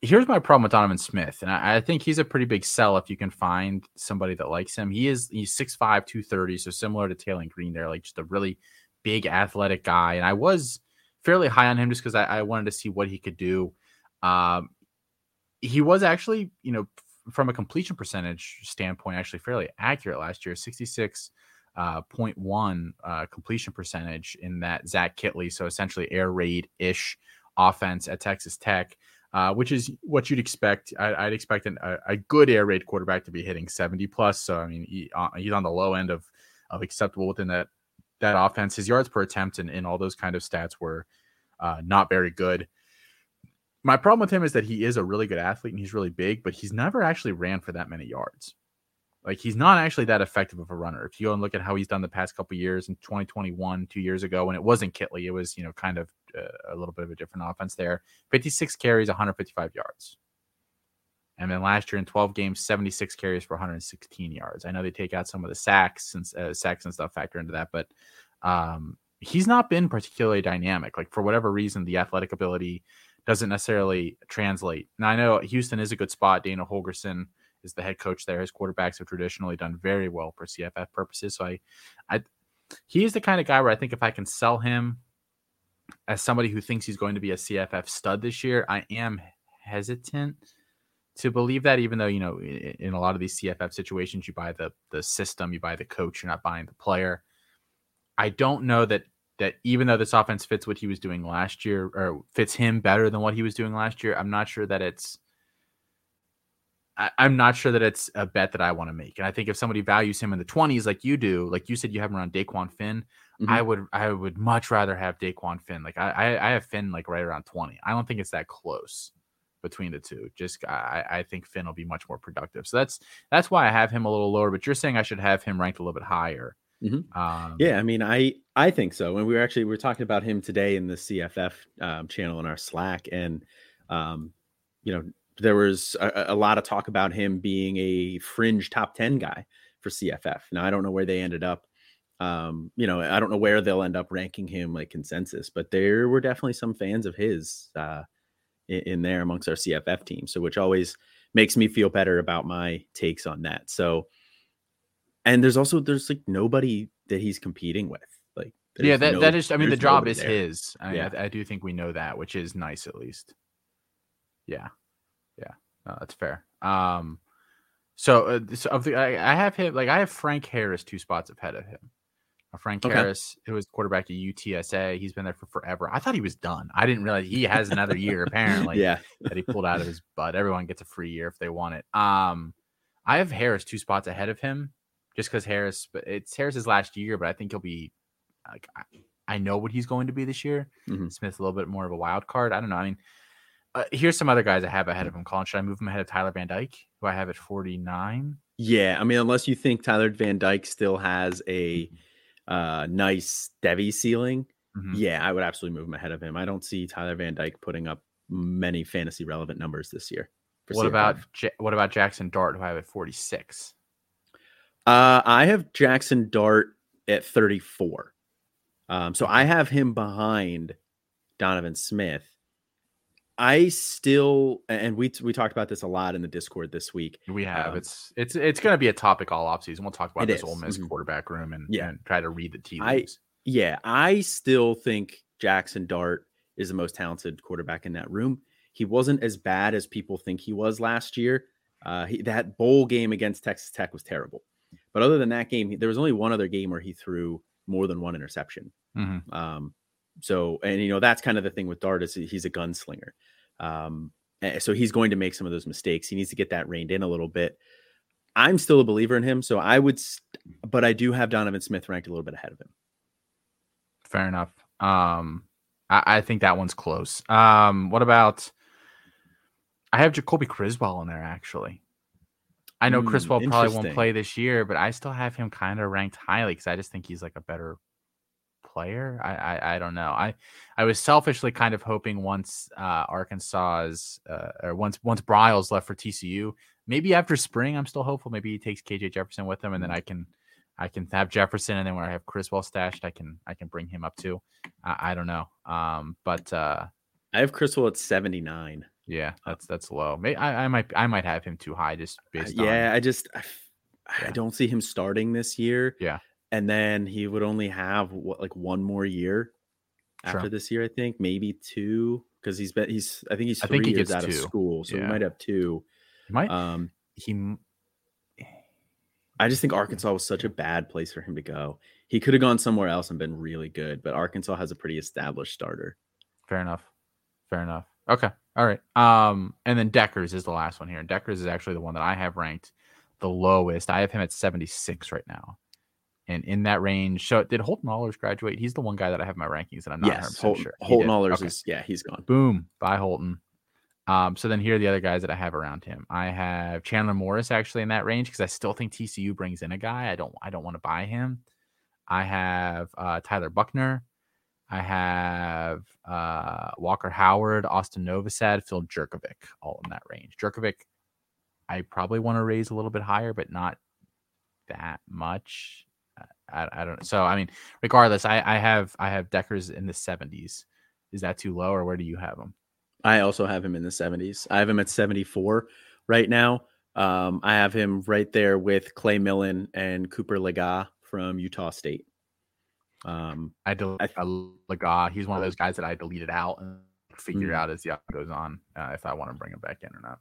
Here's my problem with Donovan Smith, and I, I think he's a pretty big sell if you can find somebody that likes him. He is he's 6'5", 230, so similar to Taylen Green there, like just a really big athletic guy. And I was fairly high on him just because I, I, wanted to see what he could do. Um, he was actually, you know, from a completion percentage standpoint, actually fairly accurate last year, 66 uh, 0.1 uh, completion percentage in that Zach Kittley, so essentially air raid ish offense at Texas Tech, uh, which is what you'd expect. I, would expect an, a, a, good air raid quarterback to be hitting 70 plus. So I mean, he, uh, he's on the low end of of acceptable within that that offense. His yards per attempt and, and all those kind of stats were uh, not very good. My problem with him is that he is a really good athlete and he's really big, but he's never actually ran for that many yards. Like he's not actually that effective of a runner. If you go and look at how he's done the past couple years in 2021, two years ago, when it wasn't Kittley, it was you know kind of uh, a little bit of a different offense there. 56 carries, 155 yards. And then last year in 12 games, 76 carries for 116 yards. I know they take out some of the sacks and uh, sacks and stuff factor into that, but um, he's not been particularly dynamic. Like for whatever reason, the athletic ability doesn't necessarily translate. Now I know Houston is a good spot. Dana Holgorsen is the head coach there. His quarterbacks have traditionally done very well for CFF purposes. So I, I, he's the kind of guy where I think if I can sell him as somebody who thinks he's going to be a CFF stud this year, I am hesitant to believe that. Even though you know, in, in a lot of these CFF situations, you buy the the system, you buy the coach, you're not buying the player. I don't know that that even though this offense fits what he was doing last year or fits him better than what he was doing last year, I'm not sure that it's I, am not sure that it's a bet that I want to make. And I think if somebody values him in the 20s, like you do, like you said, you have him around Dequan Finn. Mm-hmm. I would I would much rather have Dequan Finn. Like I, I, I have Finn like right around 20. I don't think it's that close between the two. Just I, I think Finn will be much more productive. So that's that's why I have him a little lower. But you're saying I should have him ranked a little bit higher. Mm-hmm. Um, yeah, I mean, I I think so. And we were actually we are talking about him today in the CFF um, channel in our Slack, and um, you know, there was a, a, lot of talk about him being a fringe top 10 guy for CFF. Now, I don't know where they ended up. Um, you know, I don't know where they'll end up ranking him like consensus, but there were definitely some fans of his uh, in, in there amongst our CFF team. So, which always makes me feel better about my takes on that. So, and there's also there's like nobody that he's competing with. Like, yeah, that no, that is. I mean, the job is there. his. I, yeah. I, I do think we know that, which is nice at least. Yeah. No, that's fair. Um, so, uh, so of the, I, I, have him like I have Frank Harris two spots ahead of him. Uh, Frank okay. Harris, who was quarterback at UTSA, he's been there for forever. I thought he was done. I didn't realize he has another year apparently. yeah, that he pulled out of his butt. Everyone gets a free year if they want it. Um, I have Harris two spots ahead of him, just because Harris. But it's Harris's last year, but I think he'll be like I, I know what he's going to be this year. Mm-hmm. Smith's a little bit more of a wild card. I don't know. I mean, uh, here's some other guys I have ahead of him. Colin, should I move him ahead of Tyler Van Dyke, who I have at 49? Yeah, I mean, unless you think Tyler Van Dyke still has a uh, nice Devy ceiling, mm-hmm. yeah, I would absolutely move him ahead of him. I don't see Tyler Van Dyke putting up many fantasy relevant numbers this year. What about J- what about Jackson Dart, who I have at 46? Uh, I have Jackson Dart at 34. Um, so I have him behind Donovan Smith. I still and we we talked about this a lot in the Discord this week. We have um, it's it's it's going to be a topic all offseason. We'll talk about this is. Ole Miss mm-hmm. quarterback room and yeah, and try to read the tea leaves. I, yeah, I still think Jackson Dart is the most talented quarterback in that room. He wasn't as bad as people think he was last year. Uh, he, that bowl game against Texas Tech was terrible, but other than that game, there was only one other game where he threw more than one interception. Mm-hmm. Um, so, and you know, that's kind of the thing with Dart is he's a gunslinger. Um, so he's going to make some of those mistakes. He needs to get that reined in a little bit. I'm still a believer in him, so I would, but I do have Donovan Smith ranked a little bit ahead of him. Fair enough. Um, I, I think that one's close. Um, what about? I have Jacoby Criswell in there actually. I know Mm, Well probably won't play this year, but I still have him kind of ranked highly because I just think he's like a better player. I, I I don't know. I I was selfishly kind of hoping once uh, Arkansas's uh, or once once Briles left for TCU, maybe after spring, I'm still hopeful. Maybe he takes KJ Jefferson with him, and then I can I can have Jefferson, and then when I have Criswell stashed, I can I can bring him up too. I, I don't know. Um, but uh, I have Criswell at 79. yeah, that's that's low. May I, I might I might have him too high just Uh, based on yeah, I just I, Yeah. don't see him starting this year. Yeah. And then he would only have what like one more year after this year, I think, maybe two. Because he's been he's I think he's I three think he years out of school. So Yeah. we might have two. He might Um he I just think Arkansas was such a bad place for him to go. He could have gone somewhere else and been really good, but Arkansas has a pretty established starter. Fair enough. Fair enough. Okay. All right. Um, and then Dekkers is the last one here. And Dekkers is actually the one that I have ranked the lowest. I have him at 76 right now. And in that range, so did Holton Ahlers graduate? He's the one guy that I have my rankings, and I'm not yes, 100% Holton, sure. Did. Ahlers Okay. is yeah, he's gone. boom by Holton. Um, so then here are the other guys that I have around him. I have Chandler Morris actually in that range because I still think TCU brings in a guy. I don't I don't want to buy him. I have uh, Tyler Buckner. I have uh, Walker Howard, Austin Novosad, Phil Jurkovec, all in that range. Jurkovec, I probably want to raise a little bit higher, but not that much. I, I don't. Know. So I mean, regardless, I, I have I have Dekkers in the seventies. Is that too low, or where do you have them? I also have him in the 70s. I have him at 74 right now. Um, I have him right there with Clay Millen and Cooper Lega from Utah State. Um, I del- I- Laga. He's one of those guys that I deleted out and figure Mm. out as the year goes on uh, if I want to bring him back in or not.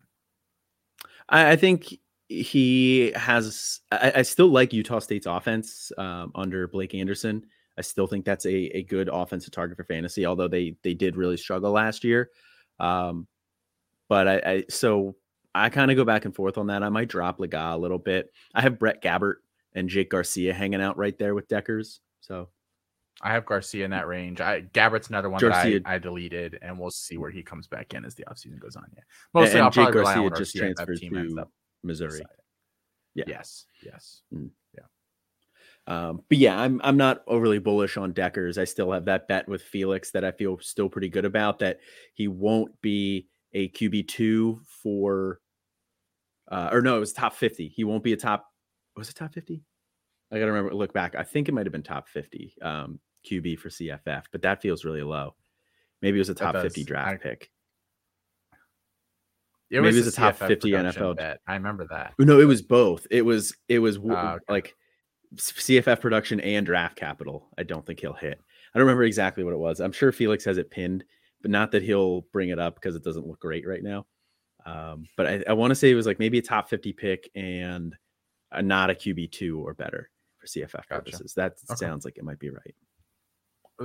I, I think he has. I, I still like Utah State's offense um, under Blake Anderson. I still think that's a, a good offensive target for fantasy, although they they did really struggle last year. Um, but I, I so I kind of go back and forth on that. I might drop Lega a little bit. I have Brett Gabbert and Jake Garcia hanging out right there with Dekkers. So I have Garcia in that range. I Gabbert's another one Garcia- that I, I deleted, and we'll see where he comes back in as the offseason goes on. Yeah, and, mostly I'll and Jake Garcia just Garcia if that transferred team ends to up Missouri. Yeah. Yes. Yes. Yeah. Um, but yeah, I'm I'm not overly bullish on Dekkers. I still have that bet with Felix that I feel still pretty good about that he won't be a QB two for uh or no, it was top 50. He won't be a top was it top 50? I gotta remember look back. I think it might have been top 50 um QB for CFF, but that feels really low. Maybe it was a top 50 draft I- pick. It Maybe was it's a top CFF 50 NFL. Bet. I remember that. No, it was both. It was it was Ah, okay. like CFF production and draft capital. I don't think he'll hit. I don't remember exactly what it was. I'm sure Felix has it pinned, but not that he'll bring it up because it doesn't look great right now. Um, but I, I want to say it was like maybe a top 50 pick and a, not a QB two or better for CFF purposes. That Okay. sounds like it might be right.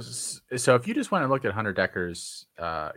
So if you just went and looked at Hunter Dekkers, uh,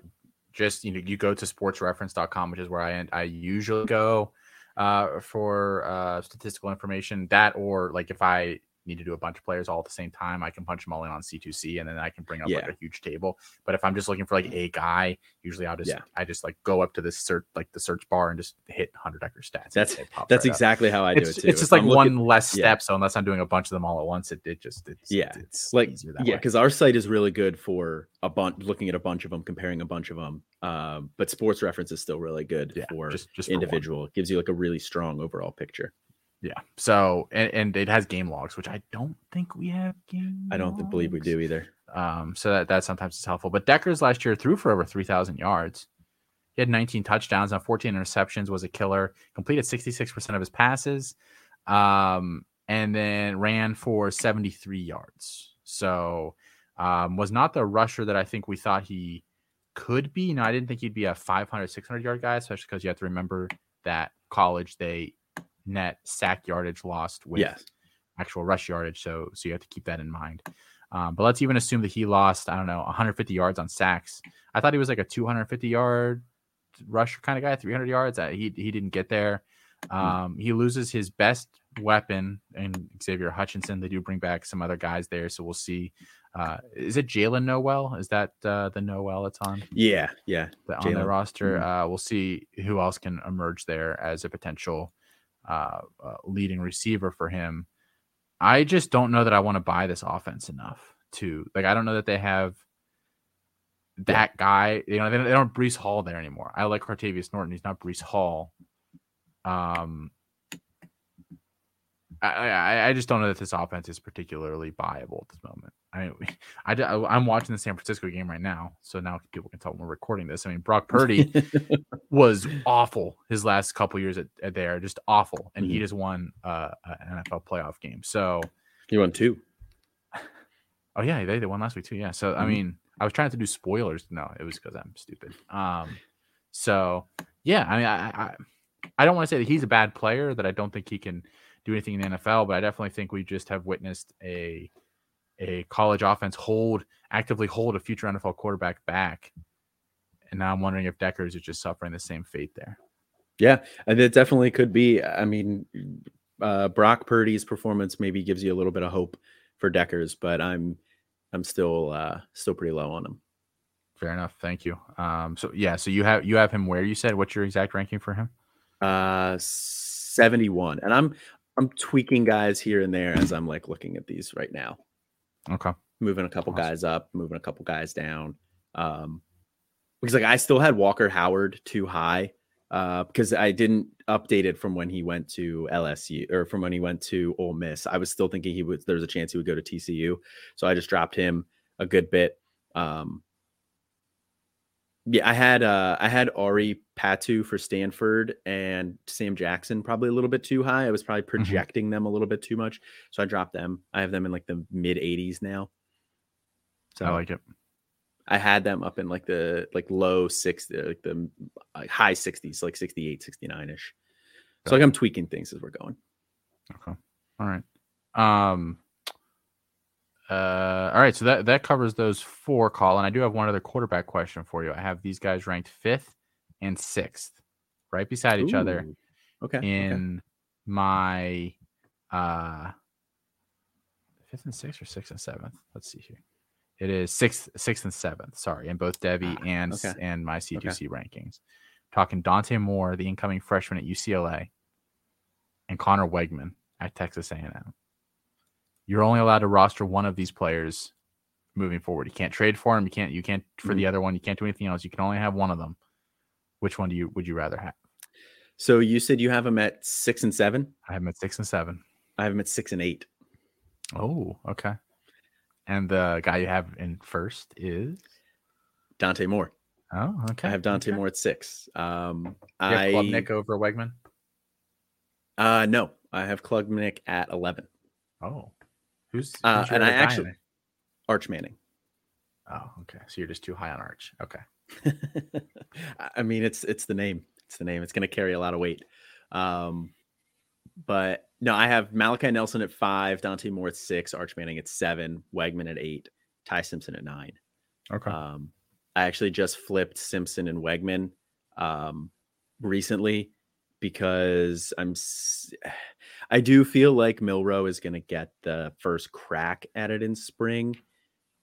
just you know, you go to sportsreference.com, which is where I I usually go uh, for uh, statistical information. That or like if I need to do a bunch of players all at the same time, I can punch them all in on C2C, and then I can bring up like a huge table. But if I'm just looking for like a guy, usually I'll just Yeah. I just like go up to the search like the search bar and just hit Hunter Decker stats. That's- That's right up. exactly how I do It's, it too. it's just If like I'm one looking- less yeah. step. So unless I'm doing a bunch of them all at once, it, it just it's Yeah. it's like easier that yeah because our site is really good for a bunch looking at a bunch of them comparing a bunch of them um, but sports reference is still really good yeah, for just just for individual it gives you like a really strong overall picture Yeah. So and, and it has game logs, which I don't think we have game. i don't th- believe we do either Um, so that that sometimes is helpful. But Dekkers last year threw for over three thousand yards. He had 19 touchdowns on 14 interceptions. Was a killer. Completed 66 percent of his passes, um, and then ran for 73 yards. So um, was not the rusher that I think we thought he could be. No, I didn't think he'd be a 500, 600 yard guy, especially because you have to remember that college they net sack yardage lost with yes actual rush yardage. So so you have to keep that in mind. Um, but let's even assume that he lost, I don't know, 150 yards on sacks. I thought he was like a 250 yard rusher kind of guy, 300 yards. Uh, he he didn't get there. Um, he loses his best weapon and Xavier Hutchinson. They do bring back some other guys there, so we'll see. Uh, is it Jaylin Noel? Is that uh, the Noel that's on yeah yeah the, on their Jaylin. roster? Mhm. Uh, we'll see who else can emerge there as a potential uh, uh, leading receiver for him. I just don't know that I want to buy this offense enough to like. I don't know that they have that guy. You know, they, they don't Breece Hall there anymore. I like Cartevious Norton. He's not Breece Hall. Um, I, I, I just don't know that this offense is particularly viable at this moment. I mean, I, I am watching the San Francisco game right now, so now people can tell when we're recording this. I mean, Brock Purdy was awful his last couple years at, at there, just awful, and mm-hmm. he just won uh, an NFL playoff game. So he won two. Oh yeah, they, they won last week too. Yeah. So mm-hmm. I mean, I was trying to do spoilers. No, it was because I'm stupid. Um, so yeah, I mean, I, I I don't want to say that he's a bad player. That I don't think he can do anything in the NFL, but I definitely think we just have witnessed a a college offense hold actively hold a future NFL quarterback back. And now I'm wondering if Dekkers is just suffering the same fate there. Yeah, and it definitely could be. I mean, uh, Brock Purdy's performance maybe gives you a little bit of hope for Dekkers, but I'm I'm still uh, still pretty low on him. Fair enough. Thank you. Um, so yeah, so you have you have him where you said what's your exact ranking for him? Uh, 71, and I'm I'm tweaking guys here and there as I'm like looking at these right now. Okay. Moving a couple awesome. guys up, moving a couple guys down. Um, because like I still had Walker Howard too high. Uh, because I didn't update it from when he went to LSU or from when he went to Ole Miss. I was still thinking he would there's a chance he would go to TCU. So I just dropped him a good bit. Um, yeah, I had uh I had Ari Patu for Stanford and Sam Jackson probably a little bit too high. I was probably mm-hmm. projecting mm-hmm. them a little bit too much. So I dropped them. I have them in like the mid 80s now. So I like it. I had them up in like the like low 60 like the like high 60s, like 68, 69ish. So like I'm tweaking things as we're going. Okay. All right. Um uh, all right, so that that covers those four. Call, and I do have one other quarterback question for you. I have these guys ranked fifth and sixth, right beside each Ooh, other. Okay. In okay. my uh, fifth and sixth or sixth and seventh. Let's see here. It is sixth, sixth and seventh. Sorry, in both Devy ah, and okay. and my C2C okay. rankings. talking Dante Moore, the incoming freshman at UCLA, and Conner Weigman at Texas A&M you're only allowed to roster one of these players moving forward. You can't trade for them. You can't. You can't for mm-hmm. the other one. You can't do anything else. You can only have one of them. Which one do you would you rather have? So you said you have them at six and seven. I have them at six and seven. I have them at six and eight. Oh, okay. And the guy you have in first is Dante Moore. Oh, okay. I have Dante okay. Moore at six. Um, I Klubnik over Weigman. Uh, no, I have Klubnik at eleven. Oh, Who's, uh, who's uh, and I actually Arch Manning. Oh, okay. So you're just too high on Arch. Okay. I mean, it's it's the name. It's the name. It's going to carry a lot of weight. Um, but no, I have Malachi Nelson at five, Dante Moore at six, Arch Manning at seven, Weigman at eight, Ty Simpson at nine. Okay. Um, I actually just flipped Simpson and Weigman um, recently because I'm I do feel like Milroe is going to get the first crack at it in spring.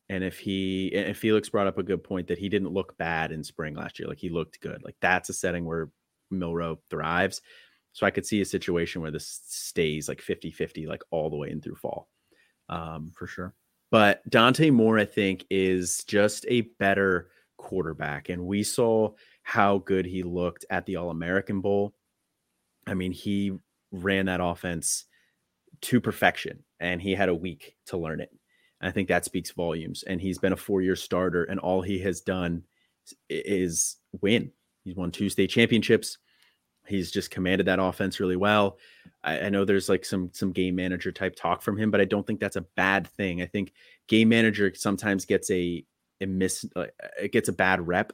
And if he and Felix brought up a good point that he didn't look bad in spring last year, like he looked good. Like that's a setting where Milroe thrives. So I could see a situation where this stays like 50-50 like all the way in through fall. Um, for sure. But Dante Moore, I think, is just a better quarterback. And we saw how good he looked at the All American Bowl. I mean, he ran that offense to perfection and he had a week to learn it. And I think that speaks volumes. And he's been a four year starter, and all he has done is win. He's won two state championships. He's just commanded that offense really well. I, I, know there's like some some game manager type talk from him, but I don't think that's a bad thing. I think game manager sometimes gets a a miss, uh, it gets a bad rep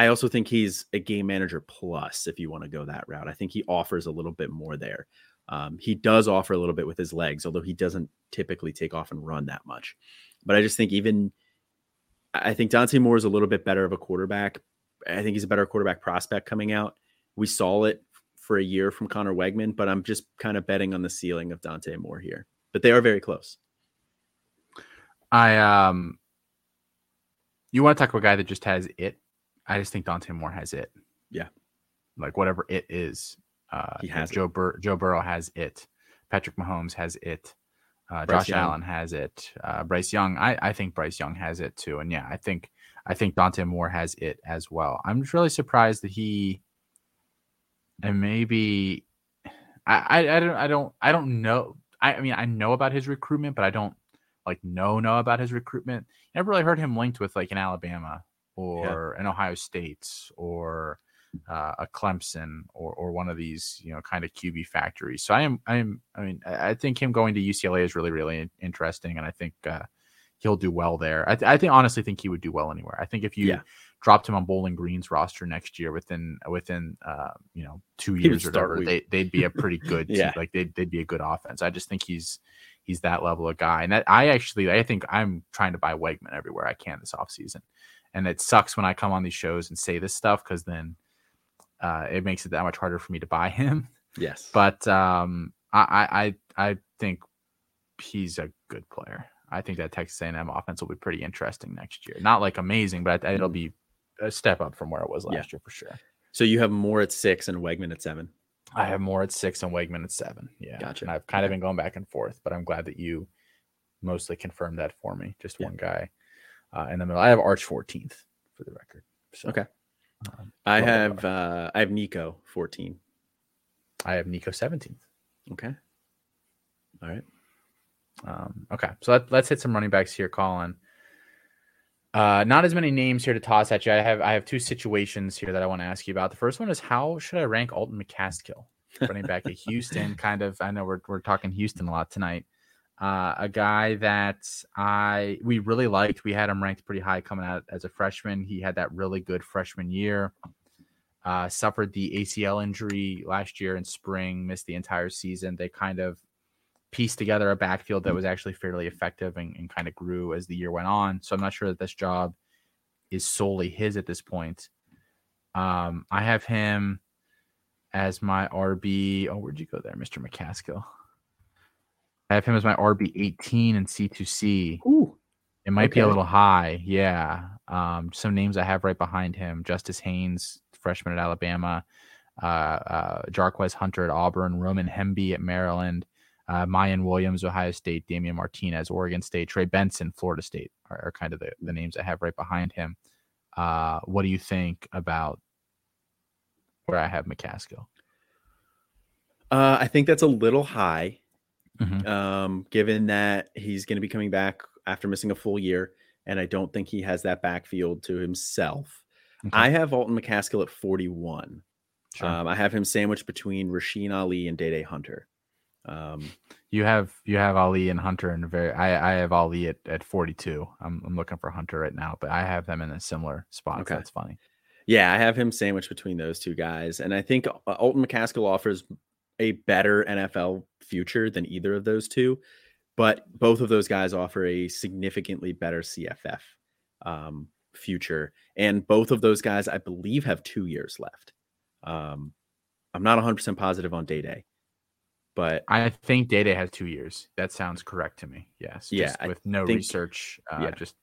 I also think he's a game manager plus if you want to go that route. I think he offers a little bit more there. Um, he does offer a little bit with his legs, although he doesn't typically take off and run that much. But I just think even I think Dante Moore is a little bit better of a quarterback. I think he's a better quarterback prospect coming out. We saw it for a year from Conner Weigman, but I'm just kind of betting on the ceiling of Dante Moore here. But they are very close. I um you want to talk about a guy that just has it I just think Dante Moore has it. Yeah. Like whatever it is. Uh, He has. Joe Bur- Joe Burrow has it. Patrick Mahomes has it. Uh, Josh Young. Allen has it. Uh, Bryce Young, I, I think Bryce Young has it too. And yeah, I think I think Dante Moore has it as well. I'm just really surprised that he and maybe I, I, I don't I don't I don't know. I, I mean I know about his recruitment, but I don't like know know about his recruitment. Never really heard him linked with like an Alabama or an Ohio State or uh, a Clemson or or one of these you know kind of QB factories. So I am I am I mean I think him going to UCLA is really really interesting, and I think uh, he'll do well there. I, th- I think honestly think he would do well anywhere. I think if you Yeah. dropped him on Bowling Green's roster next year within within uh, you know two years or whatever, they they'd be a pretty good team. Yeah. like they'd they'd be a good offense. I just think he's he's that level of guy, and that I actually I think I'm trying to buy Weigman everywhere I can this offseason. And it sucks when I come on these shows and say this stuff because then uh, it makes it that much harder for me to buy him. Yes. But um, I, I I think he's a good player. I think that Texas A&M offense will be pretty interesting next year. Not like amazing, but it'll be a step up from where it was last Yeah. year for sure. so you have Moore at six and Weigman at seven. I have Moore at six and Weigman at seven. Yeah, Gotcha. And I've kind of been going back and forth, but I'm glad that you mostly confirmed that for me. Just Yeah. one guy uh, in the middle. I have Arch 14th for the record. So, Okay. um, I have uh I have Nico 14. I have Nico 17th. Okay. All right. Um, okay, so let, let's hit some running backs here, Colin. Uh, not as many names here to toss at you. I have I have two situations here that I want to ask you about. The first one is how should I rank Alton McCaskill, running back at Houston? Kind of. I know we're we're talking Houston a lot tonight. Uh, a guy that I we really liked. We had him ranked pretty high coming out as a freshman. He had that really good freshman year. Uh, suffered the ACL injury last year in spring, missed the entire season. They kind of pieced together a backfield that was actually fairly effective and, and kind of grew as the year went on. So I'm not sure that this job is solely his at this point. Um, I have him as my RB. Oh, where'd you go there, Mr. McCaskill? I have him as my RB 18 and C2C. Ooh. It might be a little high. Yeah. Um, some names I have right behind him Justice Haynes, freshman at Alabama, uh, uh, Jarquez Hunter at Auburn, Roman Hemby at Maryland, uh, Miyan Williams, Ohio State, Damien Martinez, Oregon State, Trey Benson, Florida State are, are kind of the, the names I have right behind him. Uh, what do you think about where I have McCaskill? Uh I think that's a little high. Mhm. um, given that he's going to be coming back after missing a full year, and I don't think he has that backfield to himself. Okay. I have Alton McCaskill at 41. Sure. Um, I have him sandwiched between Rasheen Ali and Day Day Hunter. Um, you have you have Ali and Hunter in a very. I I have Ali at, at 42. I'm I'm looking for Hunter right now, but I have them in a similar spot. So that's funny. yeah, I have him sandwiched between those two guys, and I think uh, Alton McCaskill offers a better NFL future than either of those two. But both of those guys offer a significantly better CFF um, future, and both of those guys, I believe, have two years left. Um, I'm not 100 percent positive on Day Day, but I think Day Day has two years. That sounds correct to me. Yes. Yeah, I with no think- research, uh, yeah. just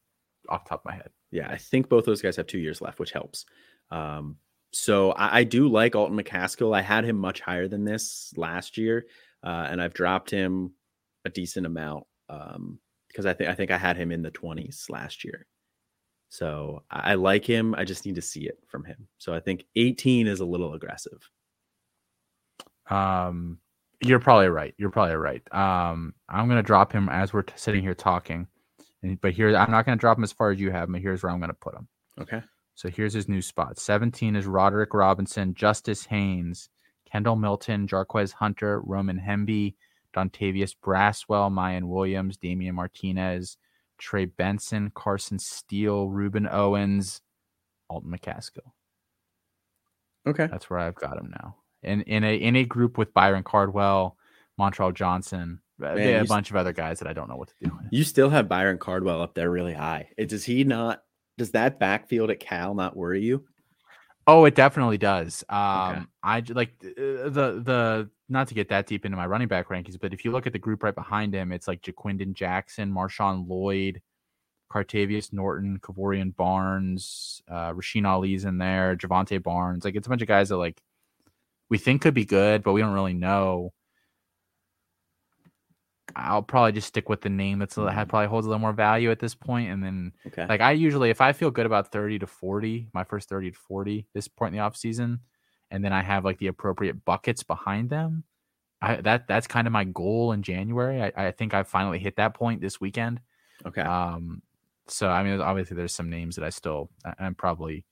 off the top of my head. yeah, I think both those guys have two years left, which helps. Um, so I, I do like Alton McCaskill. I had him much higher than this last year, uh, and I've dropped him a decent amount um, because I think I think I had him in the twenties last year. So I, I like him. I just need to see it from him. So I think 18 is a little aggressive. Um, you're probably right. You're probably right. Um, I'm gonna drop him as we're t- sitting here talking, and but here I'm not gonna drop him as far as you have him. But here's where I'm gonna put him. Okay. So here's his new spot. 17 is Roderick Robinson, Justice Haynes, Kendall Milton, Jarquez Hunter, Roman Hemby, Dontavius Braswell, Miyan Williams, Damien Martinez, Trey Benson, Carson Steele, Ruben Owens, Alton McCaskill. Okay. That's where I've got him now. In in a in a group with Byron Cardwell, Montrell Johnson, uh, Man, a bunch of other guys that I don't know what to do with. You still have Byron Cardwell up there really high. It, does he not? Does that backfield at Cal not worry you? Oh, it definitely does. Um, I j- like uh, the the not to get that deep into my running back rankings, but if you look at the group right behind him, it's like Jaquindon Jackson, Marshawn Lloyd, Cartevious Norton, Kavorian Barnes, uh, Rasheen Ali's in there, Javante Barnes. Like it's a bunch of guys that like we think could be good, but we don't really know. I'll probably just stick with the name that's that Mhm. probably holds a little more value at this point, and then Okay. like I usually, if I feel good about 30 to 40, my first 30 to 40 this point in the off season, and then I have like the appropriate buckets behind them, I that that's kind of my goal in January. I, I think I finally hit that point this weekend. okay. Um, so I mean, obviously there's some names that I still I'm probably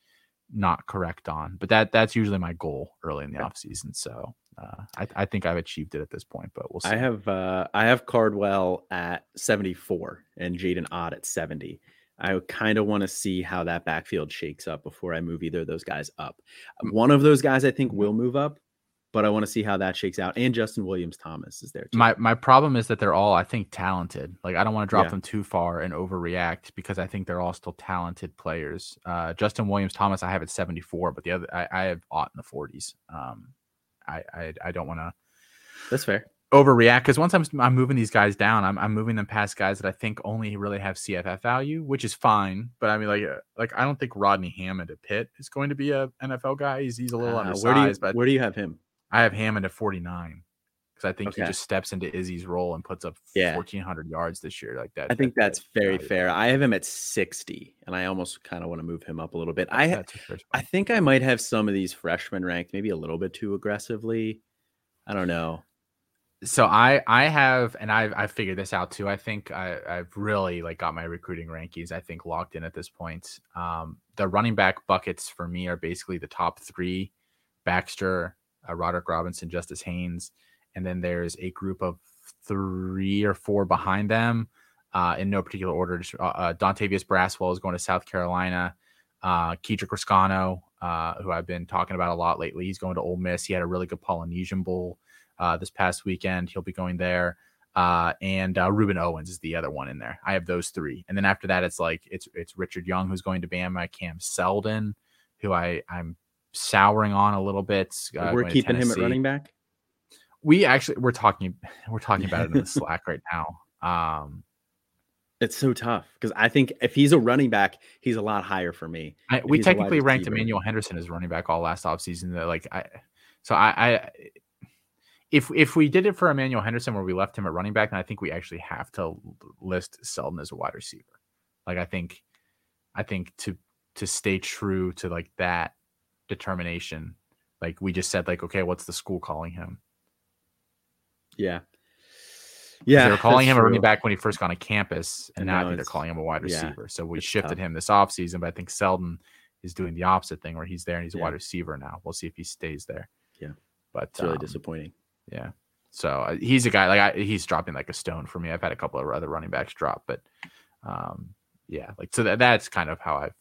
not correct on, but that that's usually my goal early in the Okay. offseason. So uh, I, I think I've achieved it at this point, but we'll see. I have uh I have Cardwell at 74 and Jaden Ott at 70. I kind of want to see how that backfield shakes up before I move either of those guys up. Mm. One of those guys I think will move up, but I want to see how that shakes out. And Justin Williams Thomas is there too. my my problem is that they're all I think talented. Like I don't want to drop Yeah. them too far and overreact because I think they're all still talented players. Uh, Justin Williams Thomas I have at 74, but the other I, I have Ott in the 40s. Um, I I, I don't want to That's fair. overreact because once I'm I'm moving these guys down, I'm I'm moving them past guys that I think only really have CFF value, which is fine. But I mean, like uh, like I don't think Rodney Hammond at Pitt is going to be a NFL guy. He's he's a little Uh, undersized, where do you but where do you have him? I have Hammond at 49 because I think Okay. he just steps into Izzy's role and puts up Yeah. 1400 yards this year. Like that, I think that- that's that very value. fair. I have him at 60 and I almost kind of want to move him up a little bit. I ha- That's a fair I think I might have some of these freshmen ranked maybe a little bit too aggressively. I don't know. so I I have and I've I figured this out too. I think I I've really like got my recruiting rankings I think locked in at this point. Um, the running back buckets for me are basically the top three: Baxter, uh, Roderick Robinson, Justice Haynes, and then there's a group of three or four behind them, uh, in no particular order. Uh, uh, Dontavius Braswell is going to South Carolina. Uh, Kedrick Reescano, uh, who I've been talking about a lot lately, he's going to Ole Miss. He had a really good Polynesian Bowl uh, this past weekend. He'll be going there. Uh, and uh, Ruben Owens is the other one in there. I have those three, and then after that, it's like it's it's Richard Young who's going to Bama, Cam Seldon, who I I'm souring on a little bit. uh, We're keeping him at running back. We actually we're talking we're talking about it in the Slack right now. Um, It's so tough because I think if he's a running back, he's a lot higher for me. I, we he's a wide technically ranked receiver. Emmanuel Henderson as running back all last offseason. That like I, so I, I, if if we did it for Emmanuel Henderson where we left him at running back, then I think we actually have to list Seldon as a wide receiver. Like I think, I think to to stay true to like that determination, like we just said, like okay, what's the school calling him? Yeah. Yeah. they were calling him a running back when he first got on campus, and, And now, I think they're calling him a wide yeah, receiver. so we shifted tough. him this offseason, but I think Seldon is doing the opposite thing where he's there and he's a wide receiver now. We'll see if he stays there. Yeah. but It's really um, disappointing. yeah. So uh, he's a guy like I, he's dropping like a stone for me. I've had a couple of other running backs drop, but um, yeah, like so that, that's kind of how I've.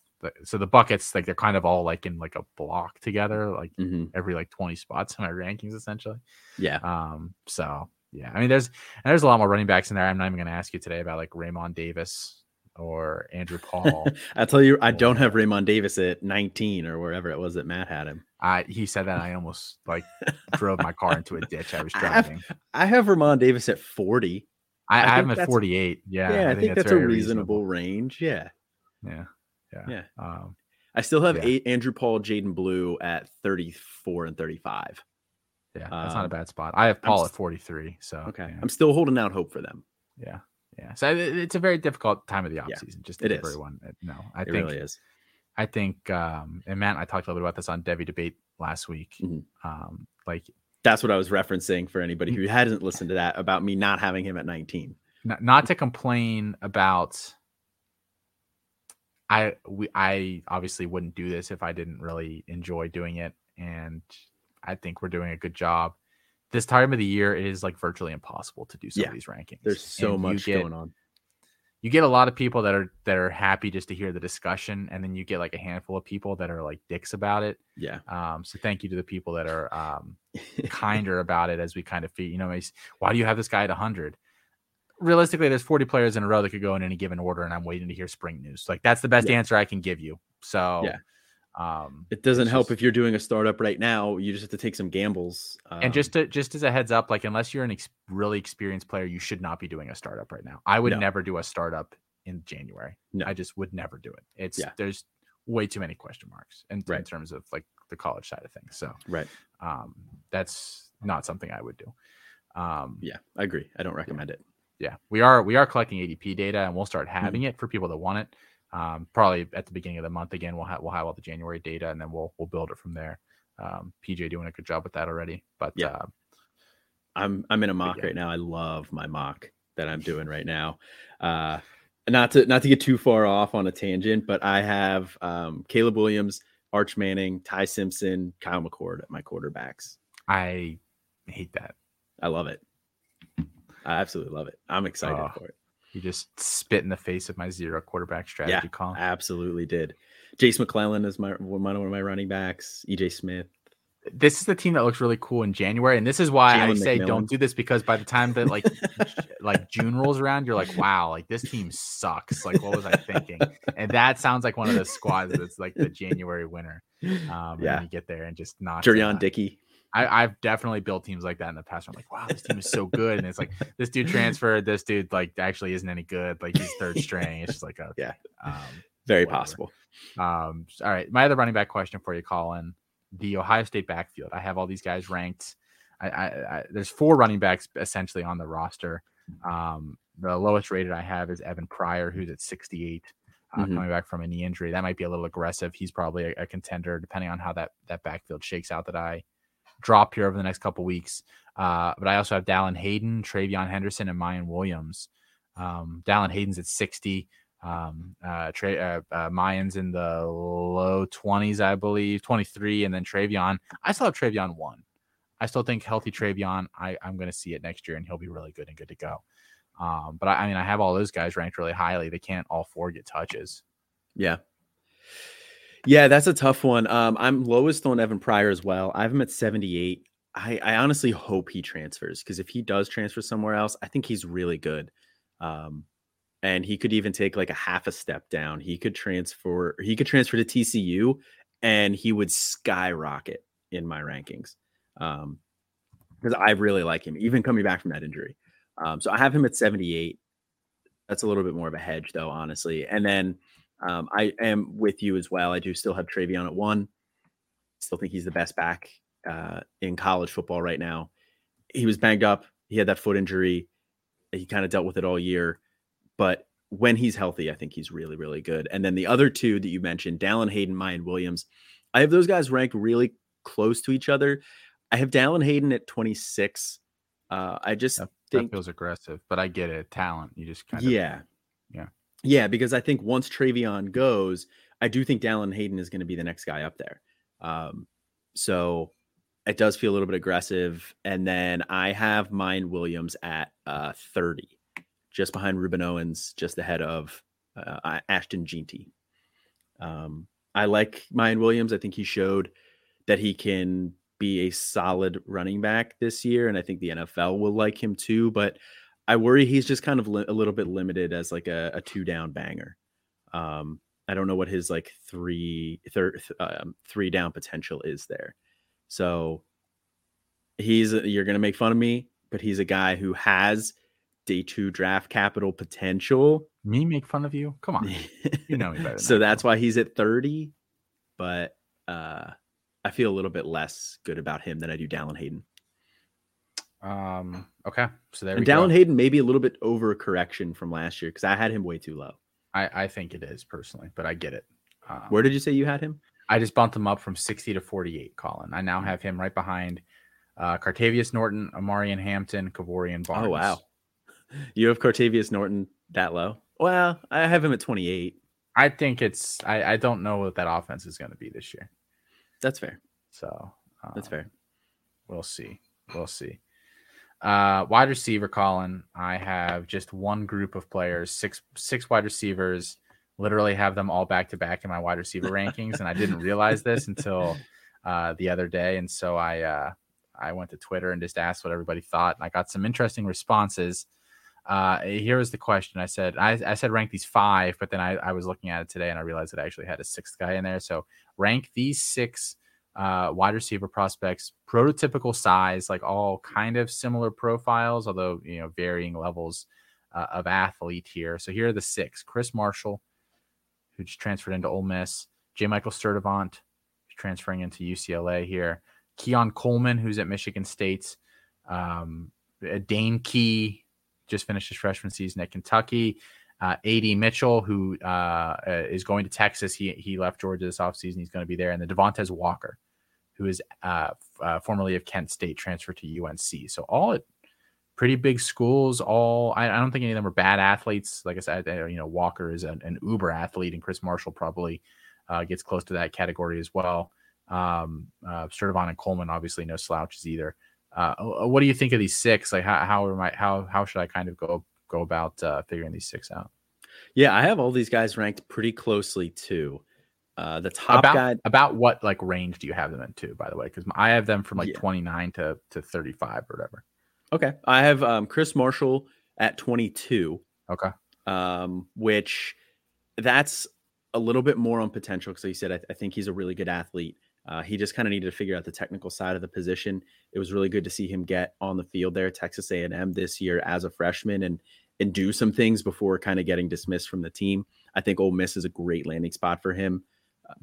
So the buckets, like they're kind of all like in like a block together, like Mhm. every like twenty spots in my rankings, essentially. Yeah. Um, so yeah, I mean, there's and there's a lot more running backs in there. I'm not even going to ask you today about like Raymond Davis or Andrew Paul. I tell you, I don't have Raymond Davis at 19 or wherever it was that Matt had him. I he said that I almost like drove my car into a ditch. I was I have- driving. I have Ramon Davis at 40. I, I, I have him at 48. Yeah, Yeah, I, think, that's, a very reasonable, range. Yeah. Yeah, yeah, Yeah. Um, I still have Yeah. eight Andrew Paul, Jaden Blue at 34 and 35. yeah, that's not a Um, bad spot. I have Paul s- at 43. So Okay. yeah, I'm still holding out hope for them. yeah. yeah. So it- it's a very difficult time of the Yeah, offseason. just it is. everyone know. I It think really is. I think um and Matt and I talked a little bit about this on Devy debate last week. Mhm. Um like That's what I was referencing for anybody Mm. who hasn't listened to that about me not having him at 19. not, not to complain about I we I obviously wouldn't do this if I didn't really enjoy doing it and I think we're doing a good job. This time of the year it is like virtually impossible to do some Yeah. of these rankings. There's so And much get- going on. you get a lot of people that are that are happy just to hear the discussion and then you get like a handful of people that are like dicks about it Yeah. um so thank you to the people that are um kinder about it as we kind of feed. you know why do you have this guy at 100 realistically there's 40 players in a row that could go in any given order and i'm waiting to hear spring news like that's the best Yeah. answer i can give you so Yeah. um It doesn't help just- if you're doing a startup right now. You just have to take some gambles. and um, just to, just as a heads up like unless you're an ex- really experienced player you should not be doing a startup right now i would No. never do a startup in january No. i just would never do it it's Yeah. there's way too many question marks in, in terms of like the college side of things. So right, um, that's not something I would do. Um, yeah, I agree. I don't recommend yeah. it. Yeah, we are we are collecting ADP data, and we'll start having Mm-hmm. it for people that want it. Um, probably at the beginning of the month again. We'll have we'll have all the January data, and then we'll we'll build it from there. Um, PJ doing a good job with that already. But Yeah. uh, I'm I'm in a mock yeah. right now. I love my mock that I'm doing right now. Uh not to not to get too far off on a tangent, but I have um Caleb Williams, Arch Manning, Ty Simpson, Kyle McCord at my quarterbacks. I hate that. I love it. I absolutely love it. I'm excited Oh, for it. You just spit in the face of my zero quarterback strategy call. Absolutely did. Jace McClellan is my one of my running backs. EJ Smith. this is the team that looks really cool in January, and this is why I say McMillan. don't do this because by the time that like like June rolls around, you're like, wow, like this team sucks. Like, what was I thinking? And that sounds like one of the squads that's like the January winner. Um, Yeah. you get there and just not. Jurion Dickey. I, I've definitely built teams like that in the past. I'm like, wow, this team is so good, and it's like this dude transferred. This dude like actually isn't any good. Like he's third string. It's just like a Yeah. Um, Very whatever. possible. um, all right, my other running back question for you, Colin. The Ohio State backfield. I have all these guys ranked. I, I, I there's four running backs essentially on the roster. Um, the lowest rated I have is Evan Pryor, who's at 68, uh, Mhm. coming back from a knee injury. That might be a little aggressive. He's probably a, a contender depending on how that that backfield shakes out. That I drop here over the next couple weeks. Uh, but I also have Dallan Hayden, TreVeyon Henderson, and Miyan Williams. Um, Dallan Hayden's at 60. Um, uh, Tra- uh, uh, Miyan's in the low 20s, I believe, 23, and then TreVeyon. I still have TreVeyon one. I still think healthy TreVeyon. I, I'm going to see it next year, and he'll be really good and good to go. Um, but I, I mean, I have all those guys ranked really highly. They can't all four get touches. Yeah. Yeah, that's a tough one. Um, I'm lowest on Evan Pryor as well. I have him at 78. I, I honestly hope he transfers because if he does transfer somewhere else, I think he's really good. Um, and he could even take like a half a step down. He could transfer, he could transfer to TCU and he would skyrocket in my rankings. Um, because I really like him, even coming back from that injury. Um, so I have him at 78. That's a little bit more of a hedge, though, honestly. And then um, I am with you as well. I do still have TreVeyon at one. Still think he's the best back uh, in college football right now. He was banged up. He had that foot injury. He kind of dealt with it all year. But when he's healthy, I think he's really, really good. And then the other two that you mentioned, Dallan Hayden, Miyan Williams, I have those guys ranked really close to each other. I have Dallan Hayden at 26. Uh, I just That, that think feels aggressive, but I get it. Talent. You just kind of yeah. Yeah. Yeah, because I think once TreVeyon goes, I do think Dallan Hayden is going to be the next guy up there. Um, so it does feel a little bit aggressive. And then I have Miyan Williams at uh, 30, just behind Ruben Owens, just ahead of uh, Ashton Jeanty. Um, I like Miyan Williams. I think he showed that he can be a solid running back this year, and I think the NFL will like him too. But I worry he's just kind of li- a little bit limited as like a, a two down banger. Um, I don't know what his like three third um, three down potential is there. So he's you're gonna make fun of me, but he's a guy who has day two draft capital potential. me make fun of you. Come on, you know me better. So that's why he's at 30. But uh I feel a little bit less good about him than I do Dallan Hayden. Um. Okay. So there And we Dallan go. Hayden maybe a little bit over correction from last year because I had him way too low. I I think it is personally, but I get it. Um, Where did you say you had him? I just bumped him up from 60 to 48, Colin. I now have him right behind uh, Cartevious Norton, Amarian Hampton, Kavorian Barnes. Oh wow. You have Cartevious Norton that low? Well, I have him at 28. I think it's, I, I don't know what that offense is going to be this year. That's fair. So um, That's fair. We'll see. We'll see. Uh, wide receiver, Colin. I have just one group of players, six six wide receivers. Literally have them all back to back in my wide receiver rankings, and I didn't realize this until uh, the other day. And so I uh, I went to Twitter and just asked what everybody thought, and I got some interesting responses. Uh, here is the question. I said I, I said rank these five, but then I, I was looking at it today and I realized that I actually had a sixth guy in there. So rank these six uh, wide receiver prospects, prototypical size, like all kind of similar profiles, although you know varying levels uh, of athlete here. So here are the six: Chris Marshall, who just transferred into Ole Miss; J. Michael Sturdivant, who transferring into UCLA here. Keon Coleman, who's at Michigan State. Um, uh, Dane Key just finished his freshman season at Kentucky. Uh, AD Mitchell, who uh, uh, is going to Texas. He he left Georgia this offseason. He's going to be there. And then Devontae Walker, who is uh, uh, formerly of Kent State, transferred to UNC. So all at pretty big schools. All I, I, don't think any of them are bad athletes. Like I said, you know, Walker is an, an uber athlete, and Chris Marshall probably uh, gets close to that category as well. Um, uh, Sturdivant and Coleman, obviously, no slouches either. Uh, uh, what do you think of these six? Like, how how am I, how how should I kind of go go about uh, figuring these six out? Yeah, I have all these guys ranked pretty closely too. Uh, the top about, guy about what like range do you have them in too? By the way, because I have them from like yeah. twenty nine to to thirty five or whatever. Okay, I have um, Chris Marshall at twenty two. Okay, um, which that's a little bit more on potential because he said I, I, think he's a really good athlete. Uh, he just kind of needed to figure out the technical side of the position. It was really good to see him get on the field there at Texas A&M this year as a freshman and and do some things before kind of getting dismissed from the team. I think Ole Miss is a great landing spot for him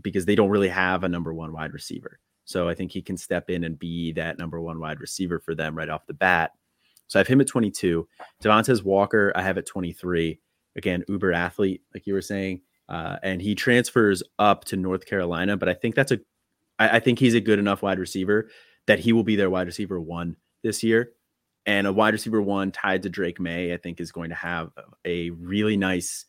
because they don't really have a number one wide receiver. So I think he can step in and be that number one wide receiver for them right off the bat. So I have him at 22. Devontae Walker, I have at 23. Again, uber athlete, like you were saying. Uh, and he transfers up to North Carolina. But I think that's a, I, I think he's a good enough wide receiver that he will be their wide receiver one this year. And a wide receiver one tied to Drake Maye, I think, is going to have a really nice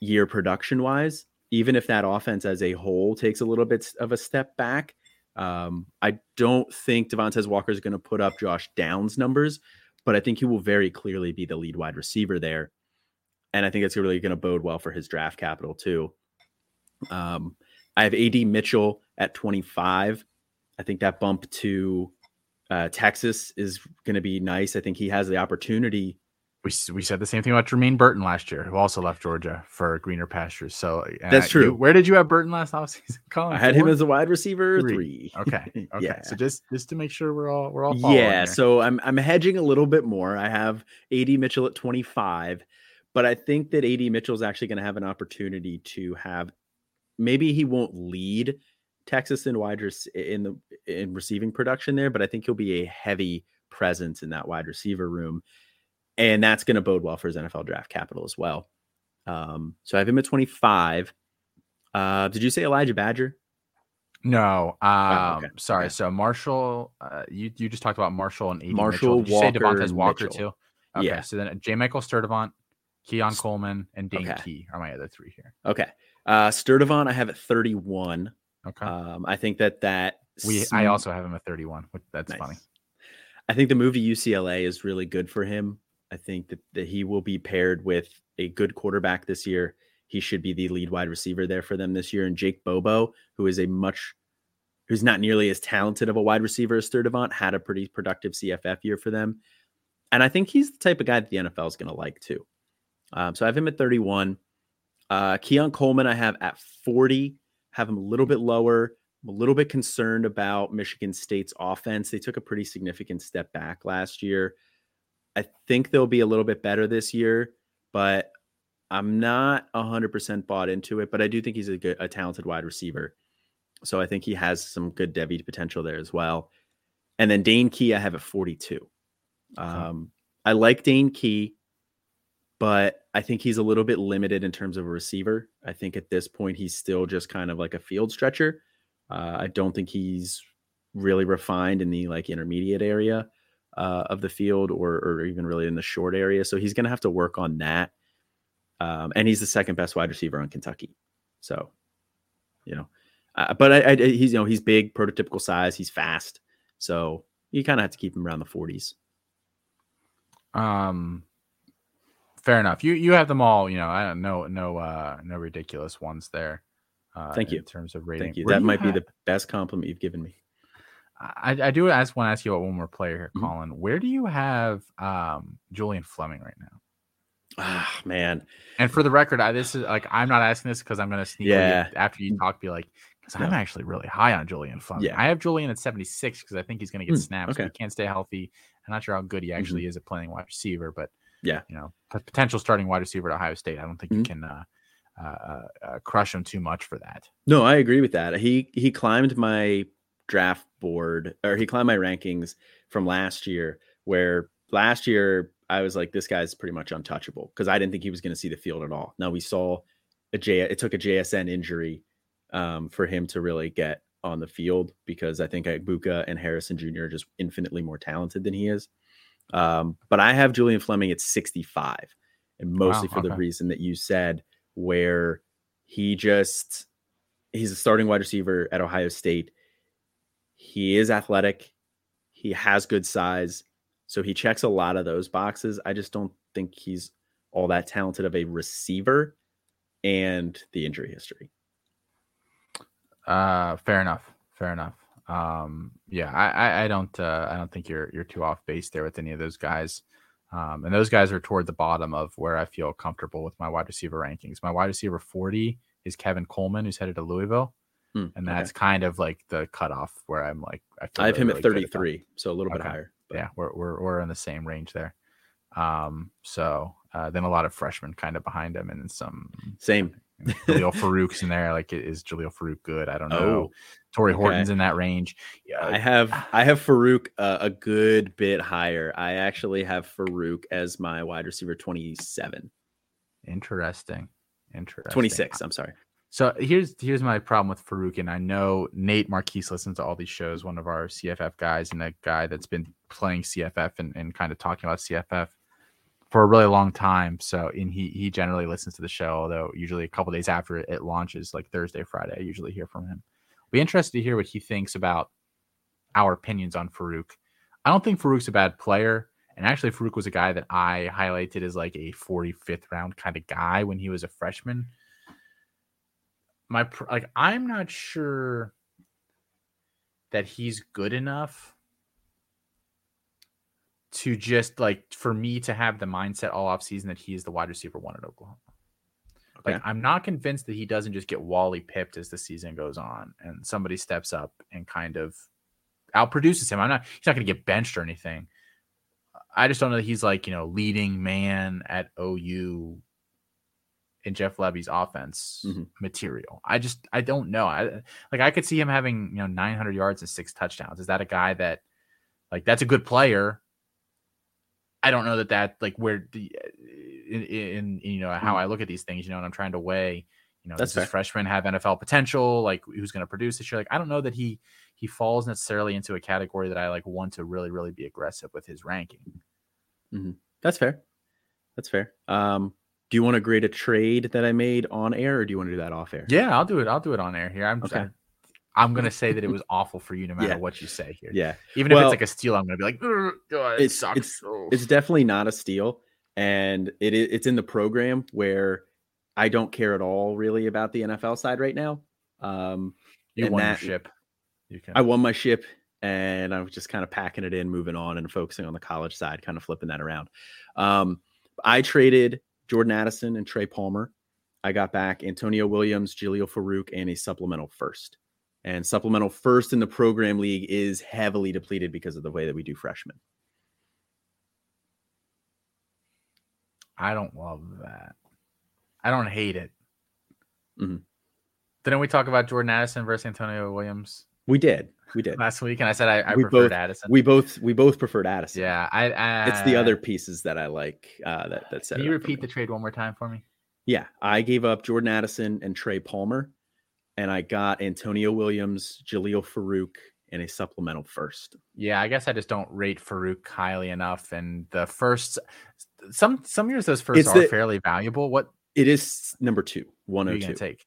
year production wise. Even if that offense as a whole takes a little bit of a step back, um, I don't think Devontae Walker is going to put up Josh Downs numbers, but I think he will very clearly be the lead wide receiver there and I think it's really going to bode well for his draft capital too. Um, I have AD Mitchell at 25. I think that bump to uh, Texas is going to be nice. I think he has the opportunity. We, we said the same thing about Jermaine Burton last year, who also left Georgia for greener pastures. So uh, that's true. You, where did you have Burton last offseason? Colin, I had four? him as a wide receiver three. three. Okay. Okay. yeah. So just just to make sure we're all we're all yeah. Here. So I'm I'm hedging a little bit more. I have AD Mitchell at 25. But I think that AD Mitchell is actually going to have an opportunity to have maybe he won't lead Texas in wide in the in receiving production there, but I think he'll be a heavy presence in that wide receiver room. And that's going to bode well for his NFL draft capital as well. Um, so I have him at 25. Uh, did you say Elijah Badger? No. Um, oh, okay. sorry. Okay. So Marshall, uh, you you just talked about Marshall and AD Marshall Mitchell. Did Walker, say Devontae Walker Mitchell. too. Okay. Yeah. So then J. Michael Sturdivant, Keon Coleman and Dane okay. Key are my other three here. Okay. Uh Sturdivant, I have at 31. Okay. Um, I think that that we I also have him at 31. That's nice. funny. I think the move to UCLA is really good for him. I think that, that he will be paired with a good quarterback this year. He should be the lead wide receiver there for them this year. And Jake Bobo, who is a much who's not nearly as talented of a wide receiver as Sturdivant, had a pretty productive CFF year for them. And I think he's the type of guy that the NFL is going to like too. Um, so I have him at 31. Uh, Keon Coleman, I have at 40, have him a little bit lower. I'm a little bit concerned about Michigan State's offense. They took a pretty significant step back last year. I think they'll be a little bit better this year, but I'm not 100% bought into it. But I do think he's a good, a talented wide receiver. So I think he has some good Devy potential there as well. And then Dane Key, I have at 42. Um, I like Dane Key but I think he's a little bit limited in terms of a receiver. I think at this point he's still just kind of like a field stretcher. Uh, I don't think he's really refined in the like intermediate area uh, of the field or, or even really in the short area. So he's going to have to work on that. Um, and he's the second best wide receiver on Kentucky. So, you know, uh, but I, I, he's you know he's big, prototypical size. He's fast. So you kind of have to keep him around the 40s. Um, fair enough. You you have them all. You know, I don't know no uh no ridiculous ones there. Uh, Thank you. In terms of rating, Thank you. Where that you might have... be the best compliment you've given me. I, I do ask want to ask you about one more player here, mm-hmm. Colin. Where do you have um Julian Fleming right now? Ah man. And for the record, I this is like I'm not asking this because I'm gonna sneak yeah. after you talk, be like, because I'm actually really high on Julian Fleming. Yeah. I have Julian at 76 because I think he's gonna get mm, snaps. Okay. He can't stay healthy. I'm not sure how good he actually mm-hmm. is at playing wide receiver, but yeah, you know, potential starting wide receiver at Ohio State. I don't think mm-hmm. you can uh, uh, uh, uh, crush him too much for that. No, I agree with that. He he climbed my draft board or he climbed my rankings from last year where last year I was like this guy's pretty much untouchable because I didn't think he was going to see the field at all. Now we saw a J it took a JSN injury um, for him to really get on the field because I think Egbuka and Harrison Jr. are just infinitely more talented than he is. Um, but I have Julian Fleming at 65, and mostly wow, for okay. the reason that you said, where he just he's a starting wide receiver at Ohio State. He is athletic, he has good size, so he checks a lot of those boxes. I just don't think he's all that talented of a receiver and the injury history. Uh, fair enough. Fair enough. Um, yeah, I, I, I don't, uh, I don't think you're, you're too off base there with any of those guys. Um, and those guys are toward the bottom of where I feel comfortable with my wide receiver rankings. My wide receiver 40 is Kevin Coleman, who's headed to Louisville. Hmm, and that's okay. kind of like the cutoff where I'm like, I, I have really, him at 33, at so a little okay. bit higher. But. Yeah, we're, we're, we're in the same range there. Um, so uh, then a lot of freshmen kind of behind him and some same Jalil Farooq's in there. Like, is Jalil Farooq good? I don't know. Oh, Tory okay. Horton's in that range. Yeah, I have I have Farooq uh, a good bit higher. I actually have Farooq as my wide receiver twenty seven. Interesting. Interesting. Twenty six. I'm sorry. So here's here's my problem with Farooq, and I know Nate Marquise listens to all these shows. One of our CFF guys and a guy that's been playing CFF and, and kind of talking about CFF for a really long time. So, and he he generally listens to the show, although usually a couple days after it launches, like Thursday, Friday, I usually hear from him. Be interested to hear what he thinks about our opinions on Farooq. I don't think Farooq's a bad player. And actually, Farooq was a guy that I highlighted as like a 45th round kind of guy when he was a freshman. My like, I'm not sure that he's good enough to just like for me to have the mindset all off season that he is the wide receiver one at Oklahoma. Okay. Like I'm not convinced that he doesn't just get Wally pipped as the season goes on and somebody steps up and kind of outproduces him. I'm not he's not gonna get benched or anything. I just don't know that he's like, you know, leading man at OU in Jeff Lebby's offense mm-hmm. material. I just I don't know. I like I could see him having, you know, 900 yards and six touchdowns. Is that a guy that like that's a good player, I don't know that that like where the in, in, in you know how mm. I look at these things, you know, and I'm trying to weigh, you know, That's does this freshman have NFL potential? Like who's going to produce this year? Like I don't know that he he falls necessarily into a category that I like want to really really be aggressive with his ranking. Mm-hmm. That's fair. That's fair. Um, do you want to grade a trade that I made on air, or do you want to do that off air? Yeah, I'll do it. I'll do it on air here. I'm okay. I'm gonna say that it was awful for you no matter yeah. what you say here. Yeah. Even well, if it's like a steal, I'm gonna be like, it it's, sucks. It's, it's definitely not a steal. And it it's in the program where I don't care at all really about the NFL side right now. Um you won that, your ship. You can. I won my ship and I was just kind of packing it in, moving on and focusing on the college side, kind of flipping that around. Um, I traded Jordan Addison and Trey Palmer. I got back Antonio Williams, Jalil Farooq, and a supplemental first. And supplemental first in the program league is heavily depleted because of the way that we do freshmen. I don't love that. I don't hate it. Mm-hmm. Didn't we talk about Jordan Addison versus Antonio Williams? We did. We did last week, and I said I, I we preferred both, Addison. We both we both preferred Addison. Yeah, I, I it's the other pieces that I like. Uh, that that said. Can you repeat the trade one more time for me? Yeah, I gave up Jordan Addison and Trey Palmer and I got Antonio Williams, Jalil Farooq, and a supplemental first. Yeah, I guess I just don't rate Farooq highly enough. And the first, some some years those first it's are the, fairly valuable. What it is number two, one hundred oh two. Take.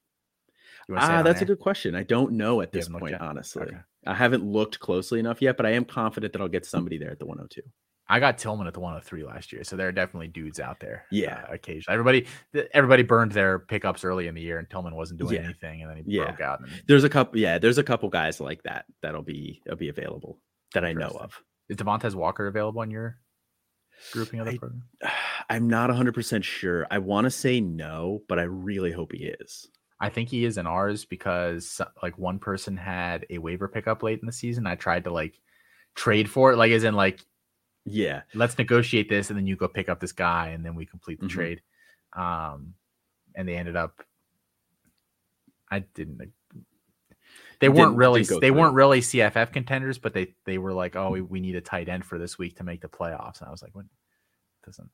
Ah, that's a good question. I don't know at this point, honestly. Okay. I haven't looked closely enough yet, but I am confident that I'll get somebody there at the 102. I got Tillman at the 103 last year, so there are definitely dudes out there. Yeah, uh, occasionally everybody everybody burned their pickups early in the year, and Tillman wasn't doing yeah. anything, and then he yeah. broke out. And... There's a couple, yeah, there's a couple guys like that that'll be that'll be available that I know of. Is Devontae Walker available in your grouping of the I, program? I'm not 100 percent sure. I want to say no, but I really hope he is. I think he is in ours because like one person had a waiver pickup late in the season. I tried to like trade for it, like as in like yeah, let's negotiate this, and then you go pick up this guy, and then we complete the mm-hmm. trade. Um, and they ended up I didn't. They weren't Didn't- really didn't they through. weren't really CFF contenders, but they they were like, oh, we, we need a tight end for this week to make the playoffs. And I was like, what? Doesn't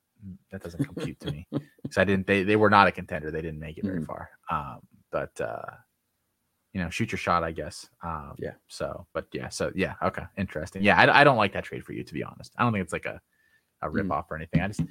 that doesn't compute to me? Because I didn't. They they were not a contender. They didn't make it very Mhm. far. Um, but uh, you know, shoot your shot, I guess. Um, Yeah. So, but yeah. So yeah. Okay. Interesting. Yeah. I, I don't like that trade for you, to be honest. I don't think it's like a a Mm. rip off or anything. I just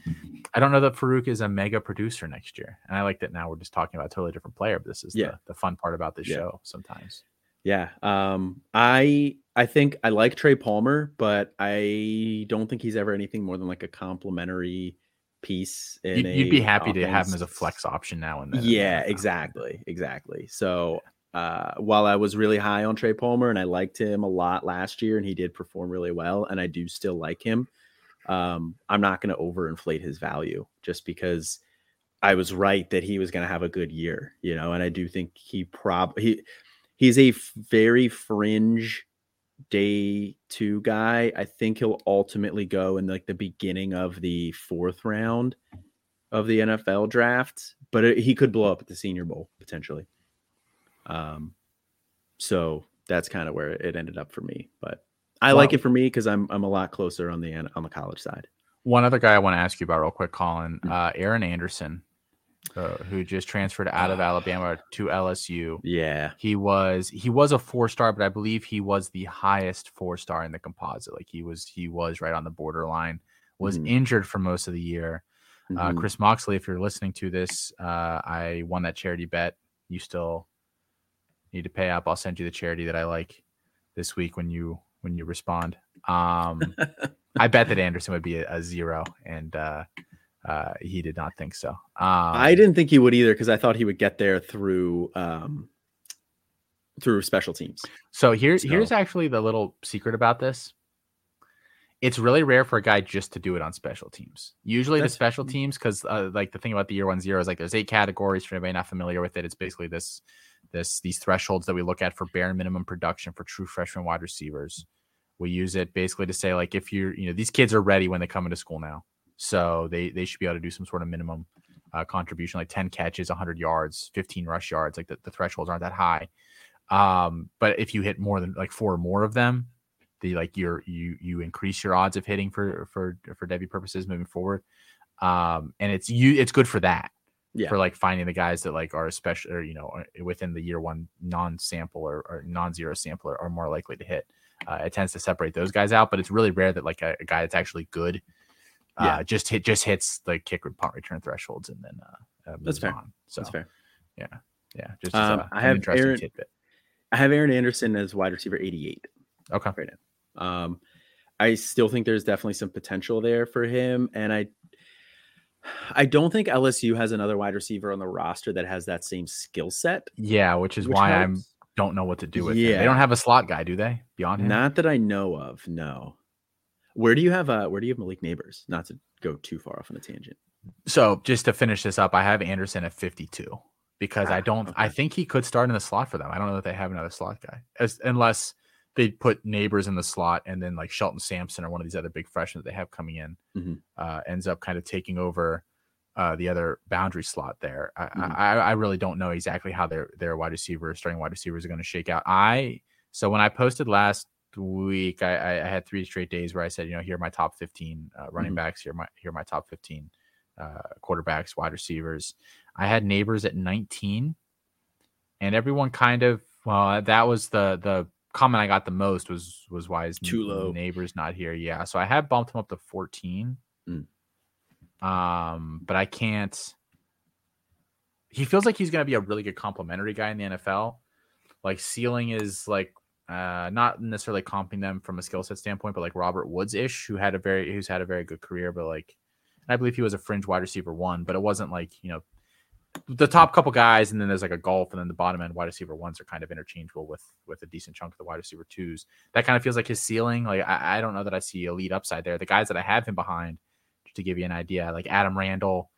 I don't know that Farooq is a mega producer next year, and I like that now we're just talking about a totally different player. But this is Yeah. the, the fun part about this Yeah. show sometimes. Yeah. Um, I I think I like Trey Palmer, but I don't think he's ever anything more than like a complimentary piece. In You'd, you'd be happy to have him as a flex option now and then. Yeah, exactly, exactly. So uh, while I was really high on Trey Palmer and I liked him a lot last year, and he did perform really well, and I do still like him, um, I'm not going to overinflate his value just because I was right that he was going to have a good year, you know. And I do think he prob he he's a very fringe day two guy. I think he'll ultimately go in like the beginning of the fourth round of the NFL draft, but it, he could blow up at the Senior Bowl potentially. Um, so that's kind of where it ended up for me. But I like it for me because I'm I'm a lot closer on the on the college side. One other guy I want to ask you about real quick, Colin. Mm. Uh, Aaron Anderson, uh, who just transferred out of Alabama to LSU. Yeah, He was he was a four star, but I believe he was the highest four star in the composite. Like he was he was right on the borderline. Was Mhm. injured for most of the year. Uh, Mhm. Chris Moxley, if you're listening to this, uh, I won that charity bet. You still need to pay up. I'll send you the charity that I like this week when you when you respond. Um, I bet that Anderson would be a, a zero, and uh, uh, he did not think so. Um, I didn't think he would either because I thought he would get there through um through special teams. So here, So- here's actually the little secret about this. It's really rare for a guy just to do it on special teams. Usually, That's- the special teams, because uh, like the thing about the year one zero is like there's eight categories for anybody not familiar with it. It's basically this, this these thresholds that we look at for bare minimum production for true freshman wide receivers. We use it basically to say like if you're, you know, these kids are ready when they come into school now, so they they should be able to do some sort of minimum uh, contribution, like 10 catches, 100 yards, 15 rush yards. Like the, the thresholds aren't that high. Um, but if you hit more than like four or more of them, the like you're you you increase your odds of hitting for for for Devy purposes moving forward. Um, and it's you it's good for that. Yeah. For like finding the guys that like are especially or you know within the year one non-sample or, or non-zero sampler are, are more likely to hit. Uh, it tends to separate those guys out, but it's really rare that like a, a guy that's actually good uh, Yeah. just hit just hits the kick or punt return thresholds and then uh, uh That's fair. on. So That's fair. yeah, yeah. just as Um, I have interesting Aaron- tidbit. I have Aaron Anderson as wide receiver 88. Okay. right Um, I still think there's definitely some potential there for him, and I, I don't think LSU has another wide receiver on the roster that has that same skill set. Yeah, which is which why I don't know what to do with him. They don't have a slot guy, do they? Beyond him? Not that I know of. No. Where do you have uh Where do you have Malik Nabers? Not to go too far off on a tangent. So just to finish this up, I have Anderson at 52 because I Ah, don't. I think he could start in the slot for them. I don't know that they have another slot guy, as unless they put Nabers in the slot and then like Shelton Sampson or one of these other big freshmen that they have coming in Mhm. uh, ends up kind of taking over uh, the other boundary slot there. I, Mhm. I, I really don't know exactly how their their wide receiver starting wide receivers are going to shake out. I so when I posted last week, I, I, had three straight days where I said, you know, here are my top 15 uh, running Mhm. backs. Here are my here are my top 15 uh, quarterbacks, wide receivers. I had Nabers at 19, and everyone kind of well, that was the the comment I got the most was was why is Too low. Nabers not here? Yeah, so I had bumped him up to 14. Mm. Um, but I can't. He feels like he's going to be a really good complementary guy in the NFL. Like ceiling is like uh not necessarily comping them from a skill set standpoint, but like Robert Woods ish, who had a very who's had a very good career, but like I believe he was a fringe wide receiver one, but it wasn't like you know the top couple guys, and then there's like a golf, and then the bottom end wide receiver ones are kind of interchangeable with with a decent chunk of the wide receiver twos. That kind of feels like his ceiling. Like I, I don't know that I see elite upside there. The guys that I have him behind, to give you an idea, like Adam Randall,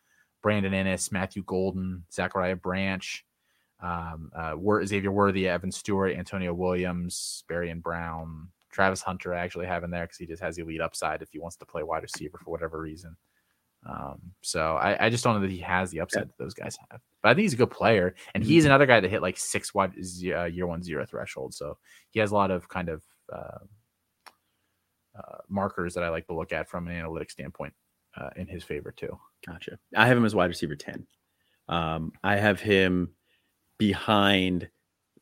Brandon Inniss, Matthew Golden, Zachariah Branch, um, uh, Xavier Worthy, Evan Stewart, Antonio Williams, Barion Brown, Travis Hunter. I actually have in there because he just has elite upside if he wants to play wide receiver for whatever reason. Um, so I, I just don't know that he has the upside that those guys have. But I think he's a good player, and he's another guy that hit like six wide uh, year one zero threshold. So he has a lot of kind of uh, uh, markers that I like to look at from an analytic standpoint uh, in his favor too. Gotcha. I have him as wide receiver ten. Um, I have him behind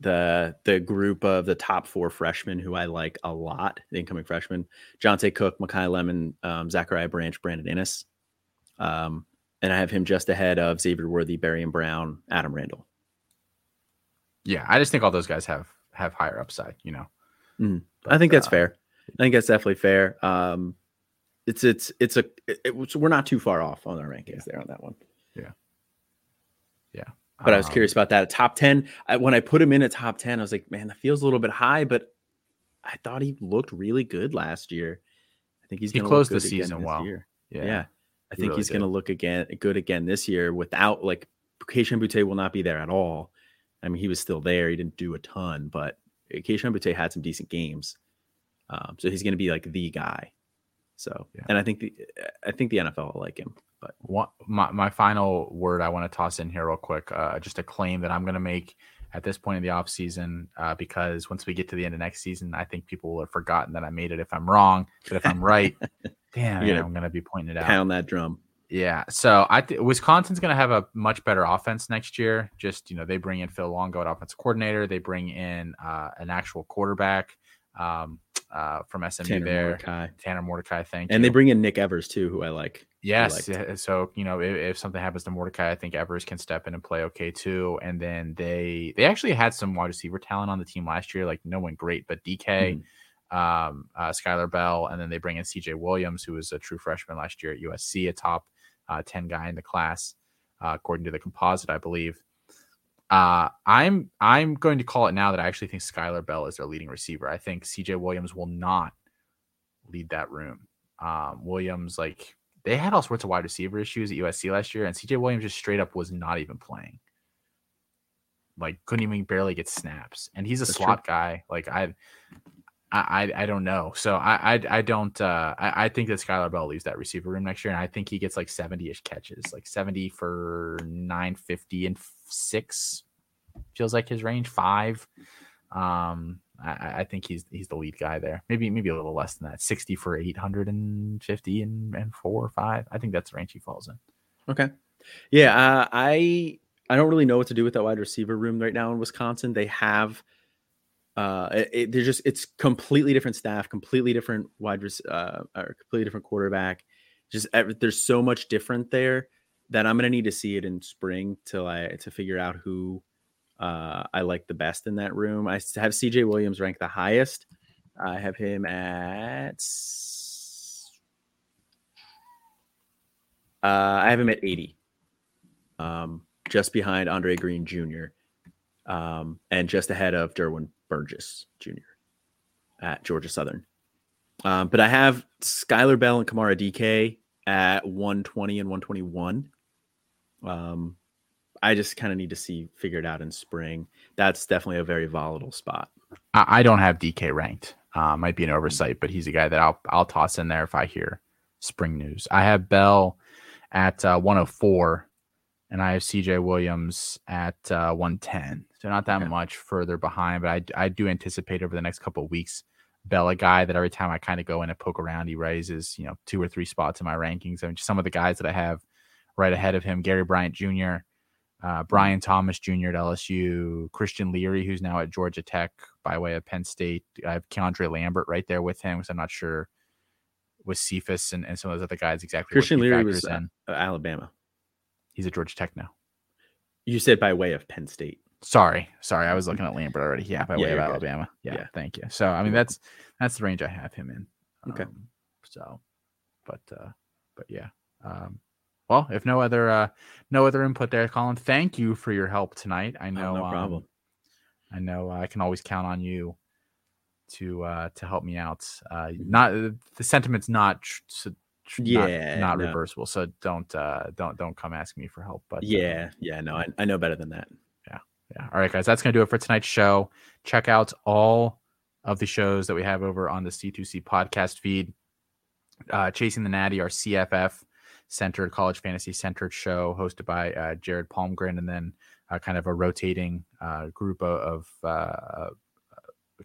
the the group of the top four freshmen who I like a lot, the incoming freshmen: Johntay Cook, Makai Lemon, um, Zachariah Branch, Brandon Inniss. Um, and I have him just ahead of Xavier Worthy, Barion Brown, Adam Randall. Yeah, I just think all those guys have have higher upside. You know, mm, but, I think that's uh, fair. I think that's definitely fair. Um, it's it's it's a it, it, we're not too far off on our rankings yeah. there on that one. Yeah, yeah. But I was um, curious about that. A Top ten. I, when I put him in a top ten, I was like, man, that feels a little bit high. But I thought he looked really good last year. I think he's going he closed the season well. Year. Yeah. yeah. I think really he's going to look again good again this year without like Kayshon Boutte will not be there at all. I mean, he was still there. He didn't do a ton, but Kayshon Boutte had some decent games. Um, so he's going to be like the guy. So, yeah. and I think the I think the NFL will like him. But my my final word I want to toss in here real quick, uh, just a claim that I'm going to make at this point in the off season, uh, because once we get to the end of next season, I think people will have forgotten that I made it. If I'm wrong, but if I'm right, Damn, I'm going to be pointing it out. Pound that drum. Yeah. So I th- Wisconsin's going to have a much better offense next year. Just you know, they bring in Phil Longo at offensive coordinator. They bring in uh, an actual quarterback um, uh, from SMU Tanner there, Mordecai. Tanner Mordecai. Thank and you. they bring in Nick Evers too, who I like. Yes. I so you know, if, if, something happens to Mordecai, I think Evers can step in and play okay too. And then they they actually had some wide receiver talent on the team last year. Like no one great, but Dike. Mm-hmm um, uh, Skyler Bell, and then they bring in CJ Williams, who was a true freshman last year at USC, a top uh, 10 guy in the class, uh, according to the composite, I believe. Uh, I'm I'm going to call it now that I actually think Skyler Bell is their leading receiver. I think CJ Williams will not lead that room. Um, Williams, like they had all sorts of wide receiver issues at USC last year, and CJ Williams just straight up was not even playing. Like couldn't even barely get snaps, and he's a That's slot true. guy. Like I, I, I, don't know. So I I, I don't uh I, I think that Skyler Bell leaves that receiver room next year, and I think he gets like 70-ish catches, like 70 for 950 and six feels like his range, five. Um I, I think he's he's the lead guy there. Maybe maybe a little less than that. 60 for 850 and, and four or five. I think that's the range he falls in. Okay. Yeah, uh, I I don't really know what to do with that wide receiver room right now in Wisconsin. They have uh it, they're just it's completely different staff completely different wide uh or completely different quarterback just there's so much different there that i'm gonna need to see it in spring till i to figure out who uh i like the best in that room i have cj williams ranked the highest i have him at uh i have him at 80 um just behind andre green jr um and just ahead of derwin Burgess Jr. at Georgia Southern. Um, but I have Skyler Bell and Chimere Dike at 120 and 121. Um, I just kind of need to see figured out in spring. That's definitely a very volatile spot. I, don't have Dike ranked. Uh, might be an oversight, but he's a guy that I'll I'll toss in there if I hear spring news. I have Bell at uh, 104, and I have CJ Williams at uh, 110. So not that okay. much further behind, but I, I do anticipate over the next couple of weeks, Bella guy that every time I kind of go in and poke around, he raises, you know, two or three spots in my rankings. I mean, some of the guys that I have right ahead of him, Gary Bryant Jr., uh, mm-hmm. Brian Thomas Jr. at LSU, Christian Leary, who's now at Georgia Tech by way of Penn State. I have Keandre Lambert right there with him because I'm not sure with Cephus and, and some of those other guys exactly. Christian Leary was in. Alabama. He's at Georgia Tech now. You said by way of Penn State. Sorry, sorry, I was looking at Lambert already. Yeah, by yeah, way of Alabama. Yeah, yeah, thank you. So I mean that's that's the range I have him in. Okay. Um, so, but uh, but yeah. Um, well, if no other uh, no other input there, Colin, thank you for your help tonight. I oh, know, oh, no problem. Um, I know I can always count on you to uh to help me out. Uh, mm-hmm. not the sentiment's not tr- tr- yeah not, not no. reversible. So don't uh don't don't come ask me for help. But uh, yeah, uh, yeah, no, I, I know better than that. Yeah, yeah. All right, guys, that's going to do it for tonight's show. Check out all of the shows that we have over on the C2C podcast feed. Uh, Chasing the Natty, our CFF centered college fantasy centered show hosted by uh, Jared Palmgren, and then uh, kind of a rotating uh, group of, of uh,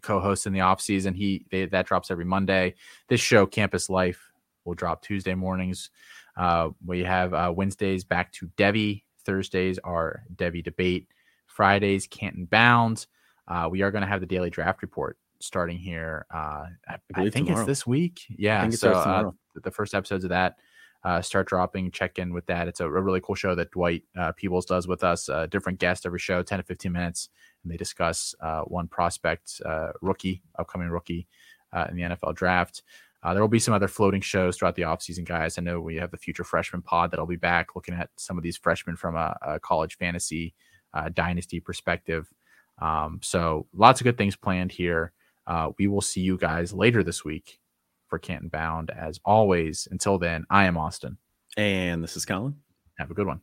co-hosts in the off season. He they, that drops every Monday. This show, Campus Life, will drop Tuesday mornings. Uh, we have uh, Wednesdays back to Devy. Thursdays are Devy debate. Fridays Canton Bounds. Uh, we are going to have the daily draft report starting here. Uh, I, I, I think tomorrow. it's this week. Yeah. So uh, the first episodes of that uh, start dropping. Check in with that. It's a, a really cool show that Dwight uh, Peebles does with us. A different guest every show, 10 to 15 minutes. And they discuss uh, one prospect, uh, rookie, upcoming rookie uh, in the NFL draft. Uh, there will be some other floating shows throughout the offseason, guys. I know we have the future freshman pod that'll be back looking at some of these freshmen from a, a college fantasy dynasty perspective. Um, so lots of good things planned here. we will see you guys later this week for Canton Bound. As always, until then, I am Austin. And this is Colin. Have a good one.